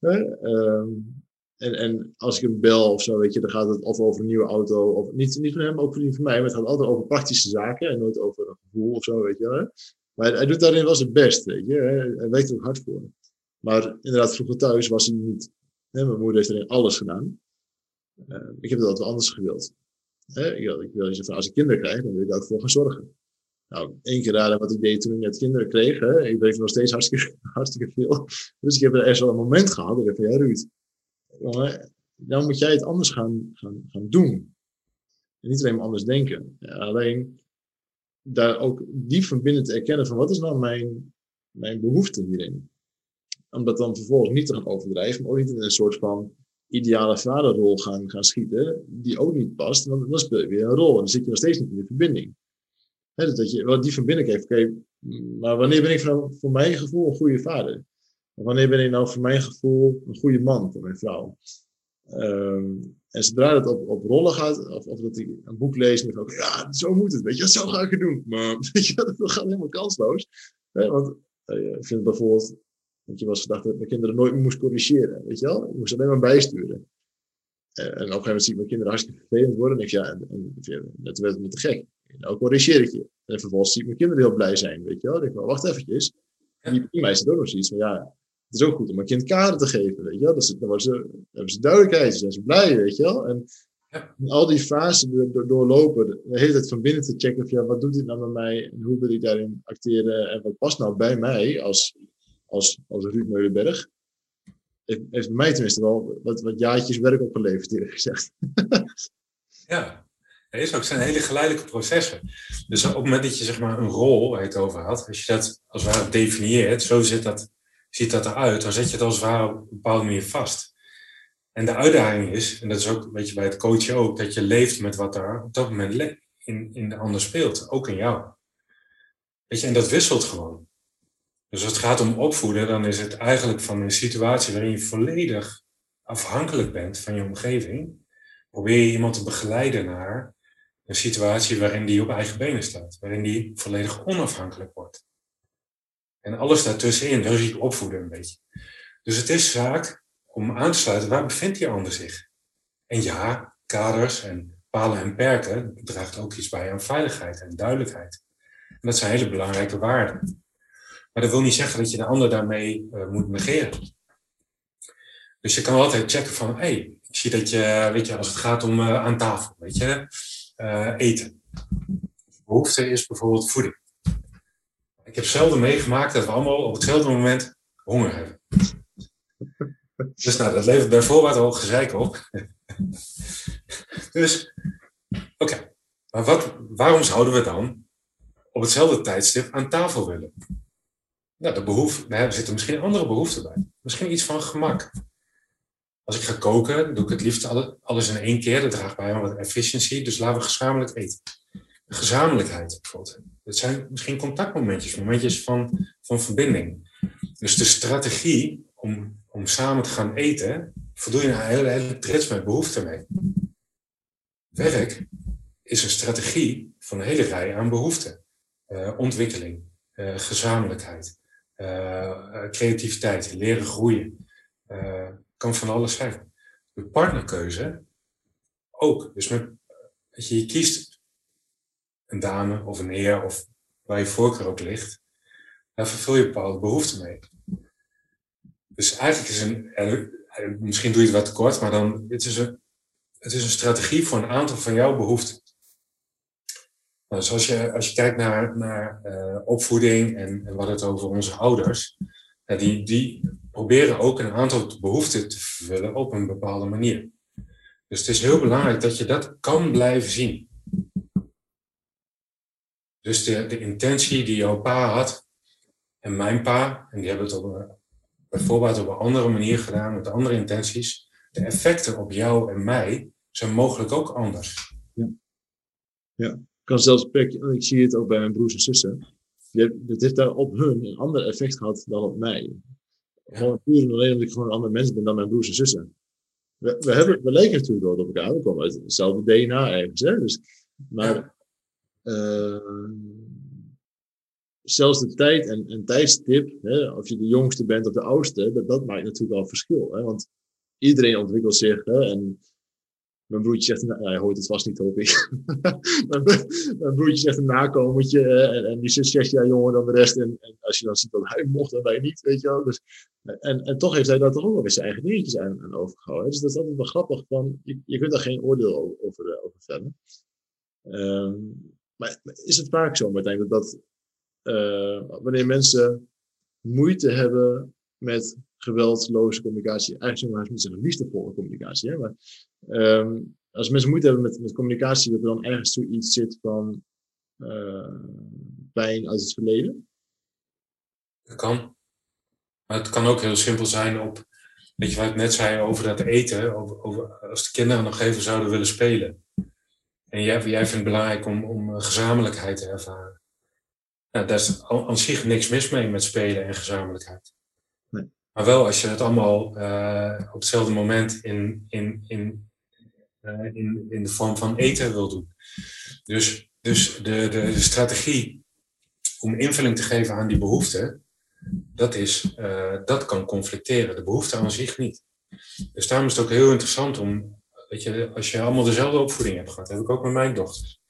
um, en, en als ik hem bel of zo, weet je, dan gaat het of over een nieuwe auto. Of niet, niet van hem, ook van mij. Maar het gaat altijd over praktische zaken en nooit over een gevoel of zo, weet je. Hè? Maar hij doet daarin wel zijn best, weet je. Hij weet er ook hard voor. Maar inderdaad, vroeger thuis was hij niet. Mijn moeder heeft erin alles gedaan. Uh, ik heb dat altijd anders gewild. Hè? Ik, ik wil zeggen, als ik kinderen krijg, dan wil ik daar ook voor gaan zorgen. Nou, één keer raden wat ik deed toen ik net kinderen kreeg. Hè? Ik weet nog steeds hartstikke, hartstikke veel. Dus ik heb er echt wel een moment gehad. Dat ik van, ja Ruud, jongen, dan moet jij het anders gaan, gaan, gaan doen. En niet alleen maar anders denken. Alleen daar ook diep van binnen te erkennen van wat is nou mijn, mijn behoefte hierin. Om dat dan vervolgens niet te gaan overdrijven, maar ook niet in een soort van ideale vaderrol gaan, gaan schieten, die ook niet past. Want dan speel je weer een rol en dan zit je nog steeds niet in de verbinding. Dat je die van binnen geeft. Oké, maar wanneer ben ik voor, voor mijn gevoel een goede vader? Wanneer ben ik nou voor mijn gevoel een goede man voor mijn vrouw? Um, en zodra het op, op rollen gaat, of, of dat ik een boek lees en van, ja, zo moet het, weet je, zo ga ik het doen. Maar dat gaat helemaal kansloos. Want uh, ik vind bijvoorbeeld, dat je was gedacht dat mijn kinderen nooit moest corrigeren, weet je wel? Ik moest alleen maar bijsturen. Uh, en op een gegeven moment zie ik mijn kinderen hartstikke vervelend worden. En ik ja, en, en, dat werd me te gek. Nou corrigeer ik je. En vervolgens zie ik mijn kinderen heel blij zijn, weet je wel. Denk, wacht eventjes. En die bij mij is het ook nog zoiets van, ja, het is ook goed om een kind kader te geven, weet je wel. Dan, ze, dan hebben ze duidelijkheid, ze zijn ze blij, weet je wel. En al die fasen doorlopen, de hele tijd van binnen te checken of ja, wat doet dit nou met mij en hoe wil ik daarin acteren en wat past nou bij mij als, als, als Ruud Meulenberg. Heeft, heeft mij tenminste wel wat, wat jaartjes werk opgeleverd, eerlijk gezegd. ja, het is ook zijn hele geleidelijke processen. Dus op het moment dat je zeg maar een rol waar het over had, als je dat als het ware definieert, zo zit dat, ziet dat eruit, dan zet je het als het ware op een bepaalde manier vast. En de uitdaging is, en dat is ook een beetje bij het coachen ook, dat je leeft met wat er op dat moment in, in de ander speelt, ook in jou. Weet je, en dat wisselt gewoon. Dus als het gaat om opvoeden, dan is het eigenlijk van een situatie waarin je volledig afhankelijk bent van je omgeving. Probeer je iemand te begeleiden naar een situatie waarin die op eigen benen staat, waarin die volledig onafhankelijk wordt. En alles daartussenin, daar zie ik opvoeden een beetje. Dus het is zaak om aan te sluiten, waar bevindt die ander zich? En ja, kaders en palen en perken draagt ook iets bij aan veiligheid en duidelijkheid. En dat zijn hele belangrijke waarden. Maar dat wil niet zeggen dat je de ander daarmee uh, moet negeren. Dus je kan altijd checken van, hé, hey, ik zie dat je, weet je, als het gaat om uh, aan tafel, weet je, uh, eten. Behoefte is bijvoorbeeld voeding. Ik heb zelden meegemaakt dat we allemaal op hetzelfde moment honger hebben. Dus nou, dat levert bij voorbaat al gezeik op. dus, oké. Maar wat, waarom zouden we dan op hetzelfde tijdstip aan tafel willen? Nou, de behoefte, er zitten misschien andere behoeften bij. Misschien iets van gemak. Als ik ga koken, doe ik het liefst alles in één keer. Dat draagt bij aan wat efficiëntie. Dus laten we gezamenlijk eten. Gezamenlijkheid bijvoorbeeld. Dat zijn misschien contactmomentjes, momentjes van, van verbinding. Dus de strategie om, om samen te gaan eten, voldoe je een hele, hele trits met behoeften mee. Werk is een strategie van een hele rij aan behoeften. Uh, ontwikkeling, uh, gezamenlijkheid, uh, creativiteit, leren groeien kan van alles zijn. De partnerkeuze ook. Dus met, je, je kiest een dame of een heer of waar je voorkeur ook ligt, daar vervul je bepaalde behoeften mee. Dus eigenlijk is een, eh, misschien doe je het wat te kort, maar dan, het is een, het is een strategie voor een aantal van jouw behoeften. Nou, dus als je, als je kijkt naar, naar uh, opvoeding en, wat het over onze ouders, die, die proberen ook een aantal behoeften te vervullen op een bepaalde manier. Dus het is heel belangrijk dat je dat kan blijven zien. Dus de, de intentie die jouw pa had en mijn pa, en die hebben het op, bijvoorbeeld op een andere manier gedaan, met andere intenties, de effecten op jou en mij zijn mogelijk ook anders. Ja. ja kan zelfs, ik zie het ook bij mijn broers en zussen. Het heeft daar op hun een ander effect gehad dan op mij. Gewoon puur en alleen omdat ik gewoon een ander mens ben dan mijn broers en zussen. We, we, hebben, we lijken natuurlijk wel op elkaar. We komen uit hetzelfde DNA ergens. Hè? Dus, maar uh, zelfs de tijd en, en tijdstip, hè, of je de jongste bent of de oudste, dat, dat maakt natuurlijk een verschil. Hè? Want iedereen ontwikkelt zich. Hè? En mijn broertje zegt, nou, hij hoort het vast niet, hoop ik. mijn broertje zegt een nakomertje en, en die zus zegt, ja jonger dan de rest. En, en, als je dan ziet dat hij mocht en wij niet, weet je wel. Dus, en, en toch heeft hij daar toch ook wel weer zijn eigen dingetjes aan, aan overgehouden. Dus dat is altijd wel grappig, van, je, je kunt daar geen oordeel over, uh, over vellen. Um, maar is het vaak zo, Martijn, dat, dat uh, wanneer mensen moeite hebben met geweldloze communicatie. Eigenlijk je niet zeggen liefdevolle communicatie. Hè? Maar um, als mensen moeite hebben met, met communicatie, dat er dan ergens zoiets zit van uh, pijn uit het verleden. Dat kan. Maar het kan ook heel simpel zijn op, weet je wat ik net zei over dat eten, over, als de kinderen nog even zouden willen spelen. En jij, jij vindt het belangrijk om, om gezamenlijkheid te ervaren. Nou, daar is aan zich niks mis mee met spelen en gezamenlijkheid. Maar wel als je het allemaal uh, op hetzelfde moment in, in, in, uh, in, in de vorm van eten wil doen. Dus, dus de, de, strategie om invulling te geven aan die behoeften, dat, is, uh, dat kan conflicteren. De behoefte aan zich niet. Dus daarom is het ook heel interessant om, weet je, als je allemaal dezelfde opvoeding hebt gehad, heb ik ook met mijn dochters.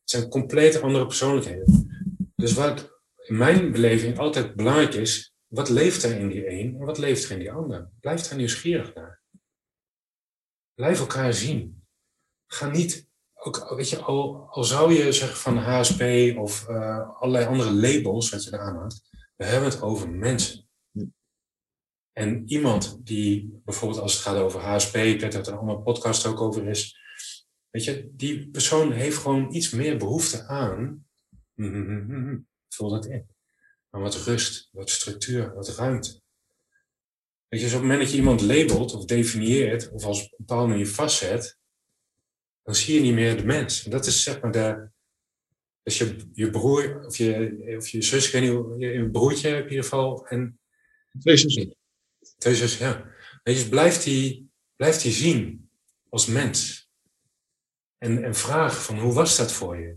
Het zijn compleet andere persoonlijkheden. Dus wat in mijn beleving altijd belangrijk is, wat leeft er in die een en wat leeft er in die ander? Blijf daar nieuwsgierig naar. Blijf elkaar zien. Ga niet, ook, weet je, al, al zou je zeggen van HSP of uh, allerlei andere labels wat je eraan had, we hebben het over mensen. En iemand die bijvoorbeeld als het gaat over HSP, ik weet dat er andere podcast ook over is, weet je, die persoon heeft gewoon iets meer behoefte aan, vul dat in maar wat rust, wat structuur, wat ruimte. Weet je, dus op het moment dat je iemand labelt of definieert of als op een bepaalde manier vastzet, dan zie je niet meer de mens. En dat is zeg maar de, dus je, je broer of je, of je zus, ik weet niet, je, broertje in ieder geval. En, twee zussen. Twee zussen, ja. Weet je, dus blijft die, blijft die zien als mens. En, en vraag van hoe was dat voor je?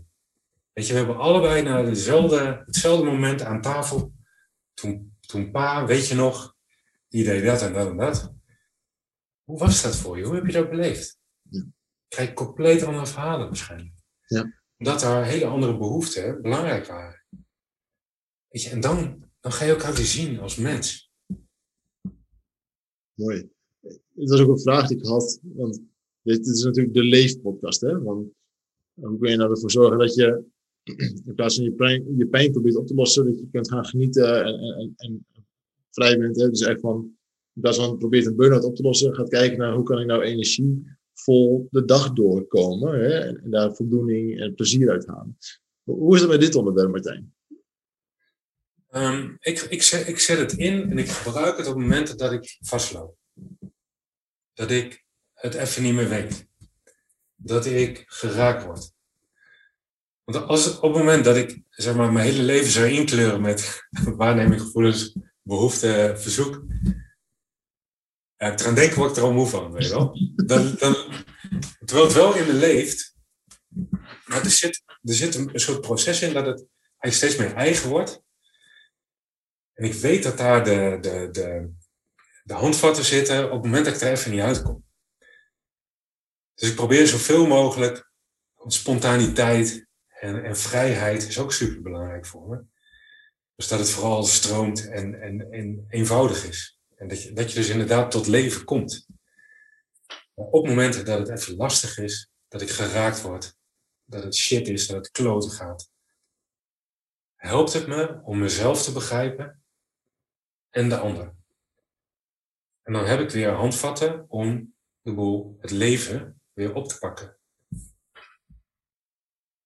Weet je, we hebben allebei naar dezelfde, hetzelfde moment aan tafel. Toen, toen pa, weet je nog, die deed dat en dat en dat. Hoe was dat voor je? Hoe heb je dat beleefd? Ja. Krijg compleet andere verhalen waarschijnlijk. Ja. Omdat daar hele andere behoeften belangrijk waren. Weet je, en dan, dan ga je elkaar weer zien als mens. Mooi. Het was ook een vraag die ik had. Want dit is natuurlijk de leefpodcast. Hè? Want hoe kun je nou ervoor zorgen dat je in plaats van je pijn, je pijn probeert op te lossen, dat je kunt gaan genieten en, en, en vrij bent. Dus echt van, in plaats van probeert een burn-out op te lossen, gaat kijken naar hoe kan ik nou energievol de dag doorkomen hè? En, daar voldoening en plezier uit halen. Hoe is het met dit onderwerp, Martijn? Um, ik, ik, zet, ik zet het in en ik gebruik het op momenten dat ik vastloop. Dat ik het even niet meer weet. Dat ik geraakt word. Want als, op het moment dat ik zeg maar, mijn hele leven zou inkleuren met waarneming, gevoelens, behoeften, verzoek, ja, eraan denken word ik er al moe van, weet je wel. Dan, dan, terwijl het wel in me leeft, maar er zit, er zit een, soort proces in dat het eigenlijk steeds meer eigen wordt. En ik weet dat daar de, de, de, de handvatten zitten op het moment dat ik er even niet uitkom. Dus ik probeer zoveel mogelijk spontaniteit, En, en vrijheid is ook super belangrijk voor me. Dus dat het vooral stroomt en, en, en eenvoudig is. En dat je, dat je dus inderdaad tot leven komt. Maar op momenten dat het even lastig is, dat ik geraakt word, dat het shit is, dat het kloten gaat, helpt het me om mezelf te begrijpen en de ander. En dan heb ik weer handvatten om de boel, het leven, weer op te pakken.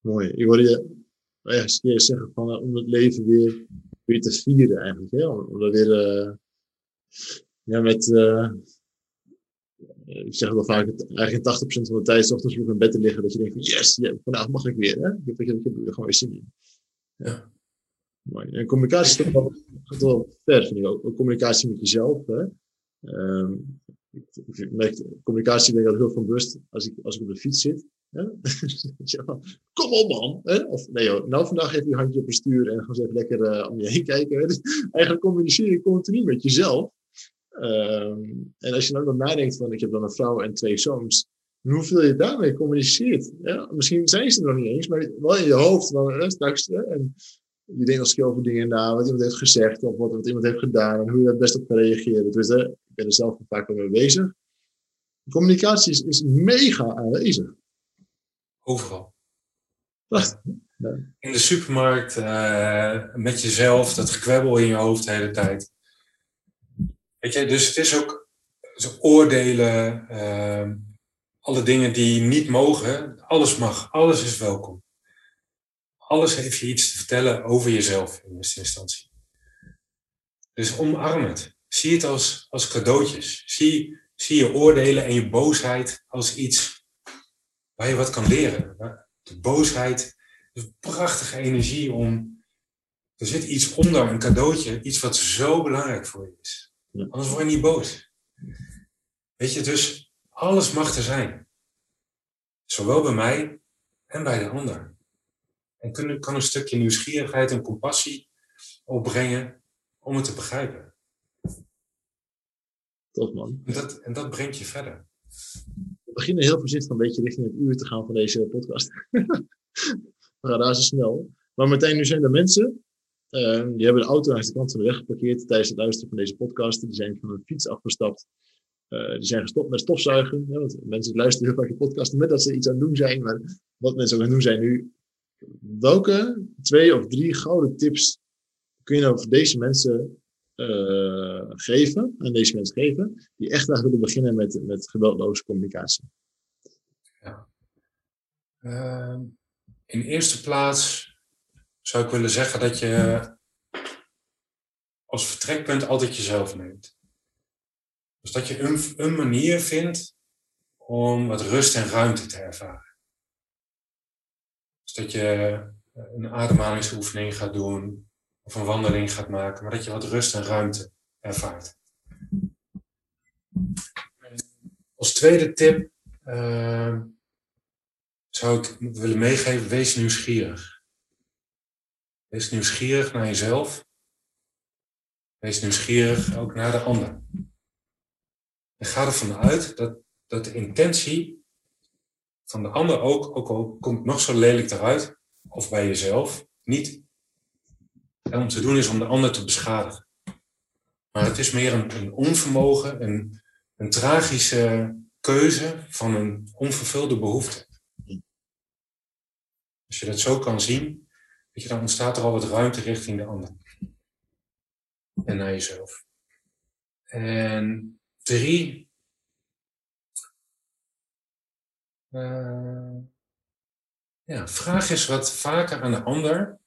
Mooi. Ik hoorde je nou ja, zeggen van, uh, om het leven weer, weer te vieren eigenlijk. Hè? Om, dat weer uh, ja, met, uh, ik zeg wel vaak, eigenlijk 80% van de tijd, s ochtends vroeg in bed te liggen, dat je denkt van yes, vandaag mag ik weer. Hè? Ik heb, ik heb, ik heb er gewoon weer zin in. Ja. Mooi. En communicatie is toch wel, gaat wel ver, vind ik ook. Communicatie met jezelf. Hè? Um, ik merk, communicatie ben ik heel van bewust als ik, als ik op de fiets zit. Kom op man! Of nee nou vandaag even je handje op het stuur en gewoon even lekker uh, om je heen kijken. Dus eigenlijk communiceer je continu met jezelf. Um, en als je nou dan nadenkt van ik heb dan een vrouw en twee zoons. Hoeveel je daarmee communiceert. Misschien zijn ze er nog niet eens, maar wel in je hoofd. Straks? En je denkt als over dingen na, wat iemand heeft gezegd of wat, wat iemand heeft gedaan en hoe je daar best op kan reageren. Dus hè, ik ben er zelf vaak mee bezig. Communicatie is, is mega aanwezig. Overal. In de supermarkt, uh, met jezelf, dat gekwebbel in je hoofd de hele tijd. Weet je, dus het is ook dus oordelen, uh, alle dingen die niet mogen, alles mag, alles is welkom. Alles heeft je iets te vertellen over jezelf in eerste instantie. Dus omarm het. Zie het als, als cadeautjes. Zie, zie je oordelen en je boosheid als iets waar je wat kan leren. De boosheid is een prachtige energie om. Er zit iets onder, een cadeautje, iets wat zo belangrijk voor je is. Anders word je niet boos. Weet je, dus alles mag er zijn. Zowel bij mij en bij de ander. En kan een stukje nieuwsgierigheid en compassie opbrengen om het te begrijpen. Top man. En dat, en dat brengt je verder. We beginnen heel voorzichtig een beetje richting het uur te gaan van deze podcast. We gaan daar zo snel. Maar meteen, nu zijn er mensen uh, die hebben de auto aan de kant van de weg geparkeerd tijdens het luisteren van deze podcast. Die zijn van een fiets afgestapt. Uh, die zijn gestopt met stofzuigen. Ja, want mensen luisteren heel vaak de podcast met dat ze iets aan het doen zijn. Maar wat mensen ook aan het doen zijn nu. Welke twee of drie gouden tips kun je nou voor deze mensen uh, geven, aan deze mensen geven, die echt graag willen beginnen met, met geweldloze communicatie? Ja. Uh, in eerste plaats zou ik willen zeggen dat je als vertrekpunt altijd jezelf neemt. Dus dat je een, een manier vindt om wat rust en ruimte te ervaren. Dus dat je een ademhalingsoefening gaat doen of een wandeling gaat maken, maar dat je wat rust en ruimte ervaart. Als tweede tip uh, zou ik willen meegeven, wees nieuwsgierig. Wees nieuwsgierig naar jezelf. Wees nieuwsgierig ook naar de ander. En ga ervan uit dat, dat de intentie van de ander ook, ook al komt nog zo lelijk eruit, of bij jezelf, niet om te doen is om de ander te beschadigen. Maar het is meer een, een onvermogen, een, een tragische keuze van een onvervulde behoefte. Als je dat zo kan zien, Weet je, dan ontstaat er al wat ruimte richting de ander. En naar jezelf. En drie. Uh, ja, vraag eens wat vaker aan de ander.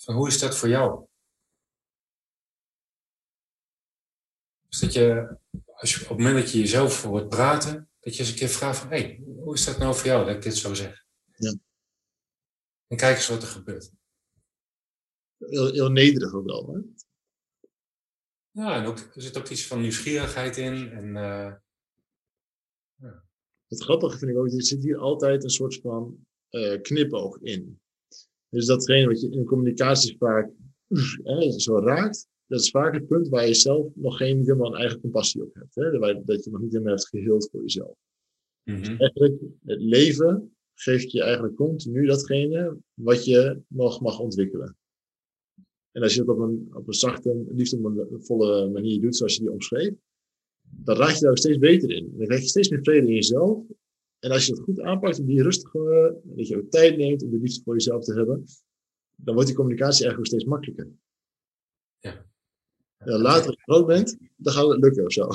Van hoe is dat voor jou? Dus dat je, als je op het moment dat je jezelf hoort praten, dat je eens een keer vraagt van, hé, hey, hoe is dat nou voor jou dat ik dit zo zeg? Ja. En kijk eens wat er gebeurt. Heel, heel nederig ook wel, hè? Ja, en ook, er zit ook iets van nieuwsgierigheid in. En, uh, ja. Het grappige vind ik ook, er zit hier altijd een soort van uh, knipoog in. Dus datgene wat je in communicatie vaak hè, zo raakt, dat is vaak het punt waar je zelf nog geen helemaal een eigen compassie op hebt. Hè? Dat je nog niet helemaal hebt geheeld voor jezelf. Mm -hmm. dus eigenlijk het leven geef ik je eigenlijk continu datgene wat je nog mag ontwikkelen. En als je het op een, op een zachte, liefdevolle manier doet, zoals je die omschreef, dan raak je daar ook steeds beter in. Dan krijg je steeds meer vrede in jezelf. En als je het goed aanpakt, op die rustige, dat je ook tijd neemt om de liefde voor jezelf te hebben, dan wordt die communicatie eigenlijk steeds makkelijker. Ja. ja later als je groot bent, dan gaat het lukken of zo.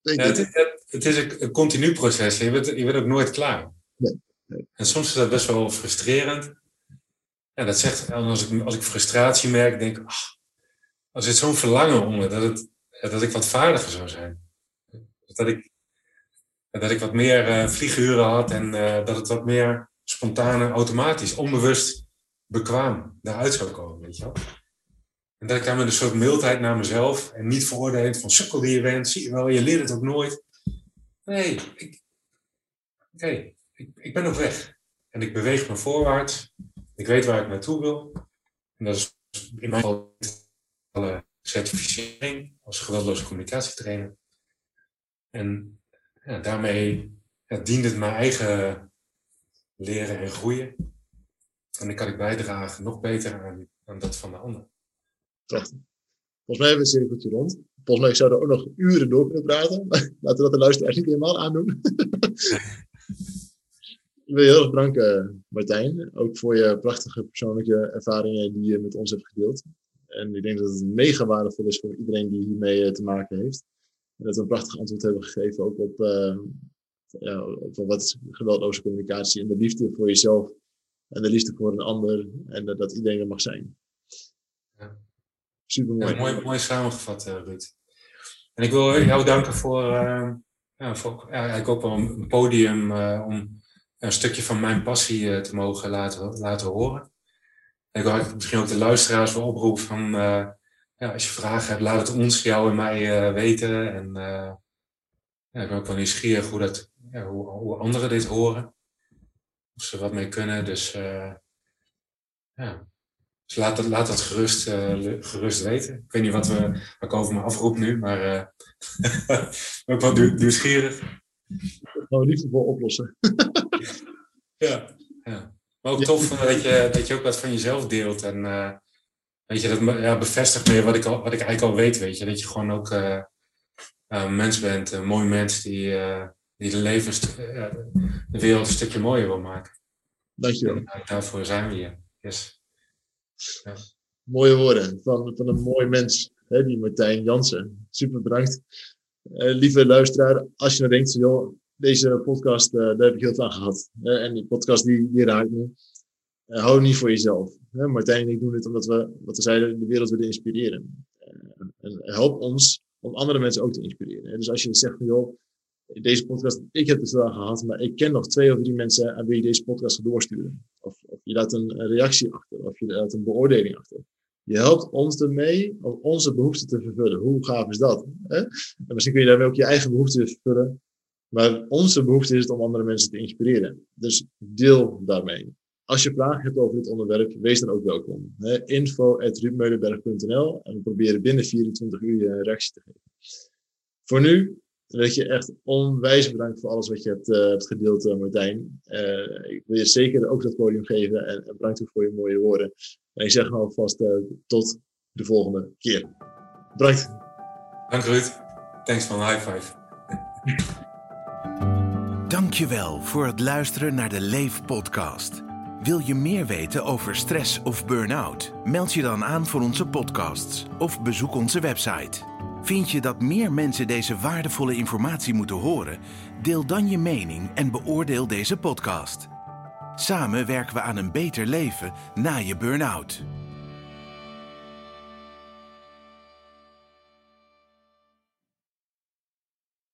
Ja, het, het, het, is een, continu proces. Je bent, je bent ook nooit klaar. Nee, nee. En soms is dat best wel frustrerend. Ja, dat zegt, als ik, als ik frustratie merk, denk ik, ach, er zit zo'n verlangen onder dat, het, dat ik wat vaardiger zou zijn. Dat ik, dat ik wat meer uh, vlieguren had en uh, dat het wat meer spontaan en automatisch, onbewust, bekwaam daaruit zou komen, weet je wel. En dat ik daar met een soort mildheid naar mezelf en niet veroordelend van sukkel die je bent, zie je wel, je leert het ook nooit. Nee, ik, oké, ik, ik ben op weg. En ik beweeg me voorwaarts. Ik weet waar ik naartoe wil. En dat is in mijn geval certificering als geweldloze communicatietrainer. En daarmee dient het mijn eigen leren en groeien. En dan kan ik bijdragen nog beter aan, aan dat van de ander. Prachtig. Volgens mij hebben we het cirkeltje rond. Volgens mij zouden we ook nog uren door kunnen praten. Laten we dat de luisteraars niet helemaal aandoen. Ik wil je heel erg bedanken, Martijn. Ook voor je prachtige persoonlijke ervaringen die je met ons hebt gedeeld. En ik denk dat het mega waardevol is voor iedereen die hiermee te maken heeft. We een prachtig antwoord hebben gegeven ook op, uh, ja, op wat is geweldloze communicatie en de liefde voor jezelf en de liefde voor een ander en dat iedereen er mag zijn. Ja. Super mooi. Ja, mooi, mooi samengevat, uh, Ruud. En ik wil jou danken voor, uh, ja, voor eigenlijk ook wel een podium om een stukje van mijn passie te mogen laten, laten horen. En ik wil misschien ook de luisteraars wel oproepen van ja, als je vragen hebt, laat het ons, jou en mij weten. En ja, ik ben ook wel nieuwsgierig hoe, dat, ja, hoe, hoe anderen dit horen. Of ze wat mee kunnen. Dus ja, dus laat dat, laat dat gerust, uh, gerust weten. Ik weet niet wat we, ik over me afroep nu, maar uh, ook wel nieuwsgierig. Gewoon liefdevol oplossen. ja, ja. Maar ook tof uh, dat, je, dat je ook wat van jezelf deelt. En weet je, dat ja, bevestigt meer wat ik, al, wat ik eigenlijk al weet. Weet je, dat je gewoon ook een mens bent, een mooi mens die, die de, leven, de wereld een stukje mooier wil maken. Dankjewel. En, daarvoor zijn we hier. Yes. Ja. Mooie woorden van, van een mooi mens, hè, die Martijn Jansen. Super bedankt. Lieve luisteraar, als je nou denkt, joh, deze podcast, daar heb ik heel veel aan gehad. en die podcast die, die raakt me. Uh, hou niet voor jezelf. Martijn en ik doen dit omdat we, wat we zeiden, de wereld willen inspireren. en help ons om andere mensen ook te inspireren. Dus als je zegt van, joh, deze podcast, ik heb het wel gehad, maar ik ken nog twee of drie mensen aan wie je deze podcast gaat doorsturen. Of, je laat een, reactie achter, of je laat een beoordeling achter. Je helpt ons ermee om onze behoeften te vervullen. Hoe gaaf is dat? Hè? En misschien kun je daarmee ook je eigen behoeften vervullen. Maar onze behoefte is het om andere mensen te inspireren. Dus deel daarmee. Als je vragen hebt over dit onderwerp, wees dan ook welkom. info.ruudmeulenberg.nl en we proberen binnen 24 uur je reactie te geven. Voor nu dat je echt onwijs bedankt voor alles wat je hebt, uh, hebt gedeeld, uh, Martijn. Uh, ik wil je zeker ook dat podium geven en, en bedankt ook voor je mooie woorden. En ik zeg nou alvast tot de volgende keer. Bedankt. Dank Ruud. Thanks van high five. Dankjewel voor het luisteren naar de Leef podcast. Wil je meer weten over stress of burn-out? Meld je dan aan voor onze podcasts of bezoek onze website. Vind je dat meer mensen deze waardevolle informatie moeten horen? Deel dan je mening en beoordeel deze podcast. Samen werken we aan een beter leven na je burn-out.